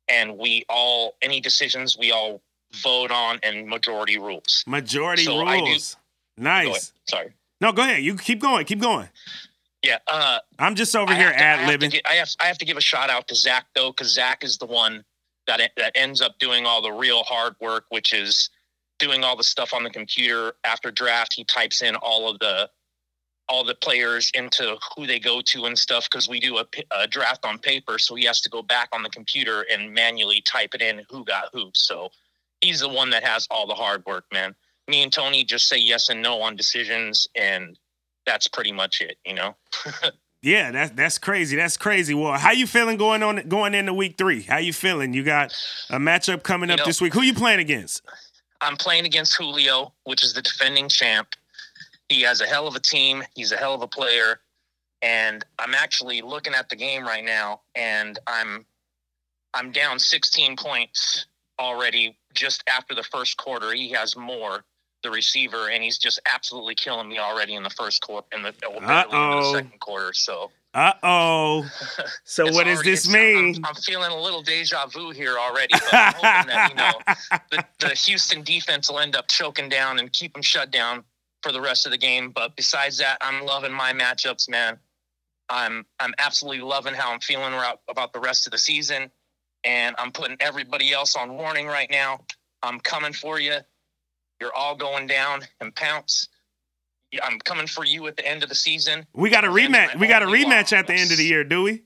and we all any decisions we all vote on and majority rules. Majority So I do- rules. Nice. Sorry. No, go ahead. You keep going. Keep going. Yeah. Uh, I'm just over I here have to- I ad libbing. I have I have to give a shout out to Zach though, because Zach is the one that that ends up doing all the real hard work, which is doing all the stuff on the computer after draft. He types in all of the all the players into who they go to and stuff because we do a draft on paper, so he has to go back on the computer and manually type it in who got who. So he's the one that has all the hard work, man. Me and Tony just say yes and no on decisions, and that's pretty much it, you know. Yeah, that's that's crazy. That's crazy. Well, how you feeling going on going into week three? How you feeling? You got a matchup coming You up know- this week. Who you playing against? I'm playing against Julio, which is the defending champ. He has a hell of a team. He's a hell of a player. And I'm actually looking at the game right now and I'm I'm down 16 points already just after the first quarter. He has Moore, the receiver, and he's just absolutely killing me already in the first quarter in the, or barely into Uh-oh. the second quarter. So Uh oh. So what does already- this it's- I'm- mean? I'm, feeling a little deja vu here already. But I'm hoping that, you know, the, the Houston defense will end up choking down and keep them shut down for the rest of the game. But besides that, I'm loving my matchups, man. I'm I'm absolutely loving how I'm feeling about- about the rest of the season, and I'm putting everybody else on warning right now. I'm coming for you. You're all going down and pounce. I'm coming for you at the end of the season. we got a rematch. We got a rematch at the end of the year, do we?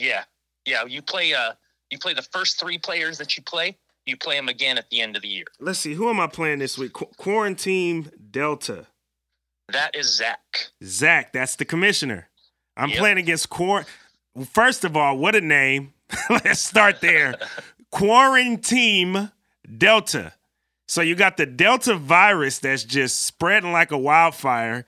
Yeah, yeah. You play uh, you play the first three players that you play. You play them again at the end of the year. Let's see. Who am I playing this week? Qu- Quarantine Delta. That is Zach. Zach, that's the commissioner. I'm Yep. playing against Quar. First of all, what a name. Let's start there. Quarantine Delta. So you got the Delta virus that's just spreading like a wildfire.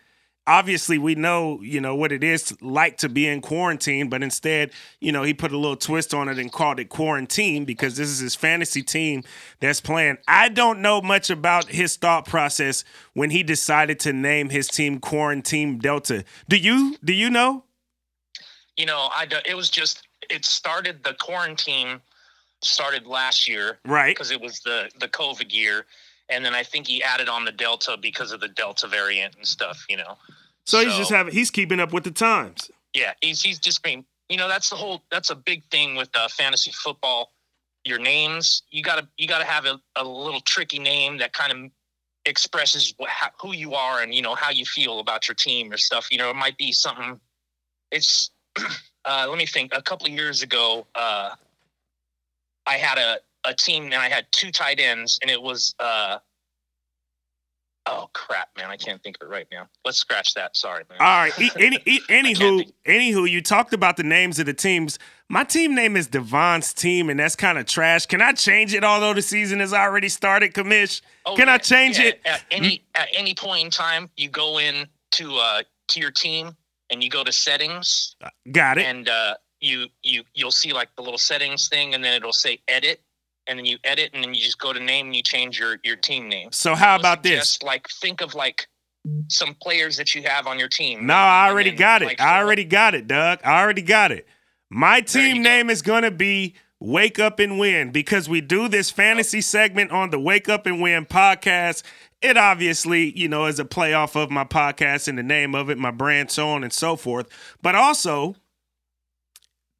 Obviously, we know, you know, what it is like to be in quarantine, but instead, you know, he put a little twist on it and called it quarantine because this is his fantasy team that's playing. I don't know much about his thought process when he decided to name his team Quarantine Delta. Do you? Do you know? You know, I do- it was just it started the quarantine started last year Right. because it was the the COVID year, and then I think he added on the Delta because of the Delta variant and stuff. You know, So he's So- just having he's keeping up with the times. yeah, he's he's just being you know that's the whole that's a big thing with uh, fantasy football. Your names you gotta you gotta have a, a little tricky name that kind of expresses wh- how, who you are and you know how you feel about your team or stuff. You know, it might be something. It's uh, let me think. A couple of years ago, uh, I had a a team and I had two tight ends, and it was. Uh, crap, man! I can't think of it right now. Let's scratch that. Sorry, man. All right. Any, e- anywho, anywho, you talked about the names of the teams. My team name is Devon's team, and that's kind of trash. Can I change it? Although the season has already started, Commish. Oh, Can I change yeah. it? at any at any point in time? You go in to uh to your team and you go to settings Got it. and uh you you you'll see like the little settings thing and then it'll say edit and then you edit and then you just go to name and you change your your team name. so how about this? Like think of like some players that you have on your team. No, I already then, got it. like, I already got it, Doug. I already got it. My team go. name is going to be Wake Up and Win because we do this fantasy oh. segment on the Wake Up and Win podcast. It obviously, you know, is a playoff of my podcast and the name of it, my brand, so on and so forth. But also,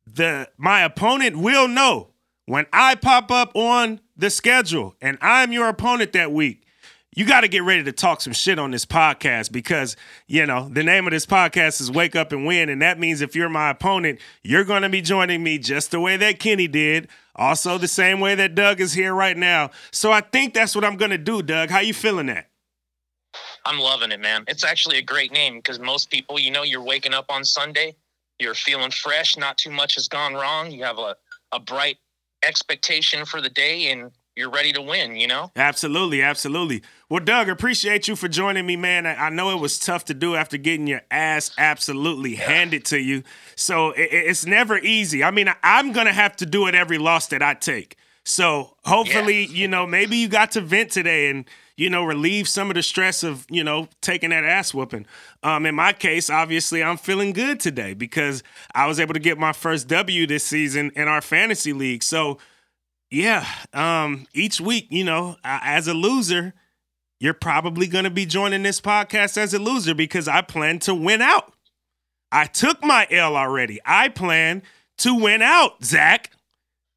the my opponent will know when I pop up on the schedule and I'm your opponent that week. You got to get ready to talk some shit on this podcast because, you know, the name of this podcast is Wake Up and Win. And that means if you're my opponent, you're going to be joining me just the way that Kenny did. Also, the same way that Doug is here right now. So I think that's what I'm going to do, Doug. How you feeling that? I'm loving it, man. It's actually a great name because most people, you know, you're waking up on Sunday you're feeling fresh. Not too much has gone wrong. You have a, a bright expectation for the day, and you're ready to win, you know? Absolutely, absolutely. Well, Doug, appreciate you for joining me, man. I know it was tough to do after getting your ass absolutely yeah. handed to you. So it's never easy. I mean, I'm going to have to do it every loss that I take. So hopefully, yeah. you know, maybe you got to vent today and, you know, relieve some of the stress of, you know, taking that ass whooping. Um, in my case, obviously, I'm feeling good today because I was able to get my first W this season in our fantasy league. So, yeah, um, each week, you know, as a loser, you're probably going to be joining this podcast as a loser because I plan to win out. I took my L already. I plan to win out, Zach,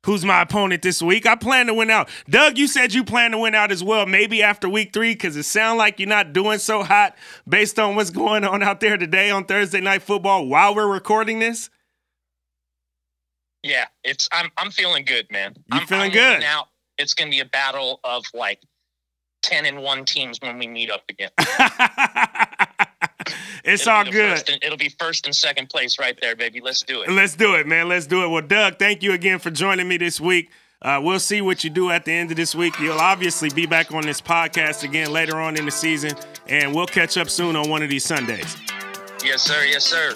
who's my opponent this week. I plan to win out. Doug, you said you plan to win out as well, maybe after week three, because it sounds like you're not doing so hot based on what's going on out there today on Thursday Night Football while we're recording this. Yeah, it's I'm I'm feeling good, man. You I'm feeling good now? It's gonna be a battle of like ten and one teams when we meet up again. it's all good. And, it'll be first and second place right there, baby. Let's do it. Let's do it, man. Let's do it. Well, Doug, thank you again for joining me this week. Uh, we'll see what you do at the end of this week. You'll obviously be back on this podcast again later on in the season, and we'll catch up soon on one of these Sundays. Yes, sir. Yes, sir.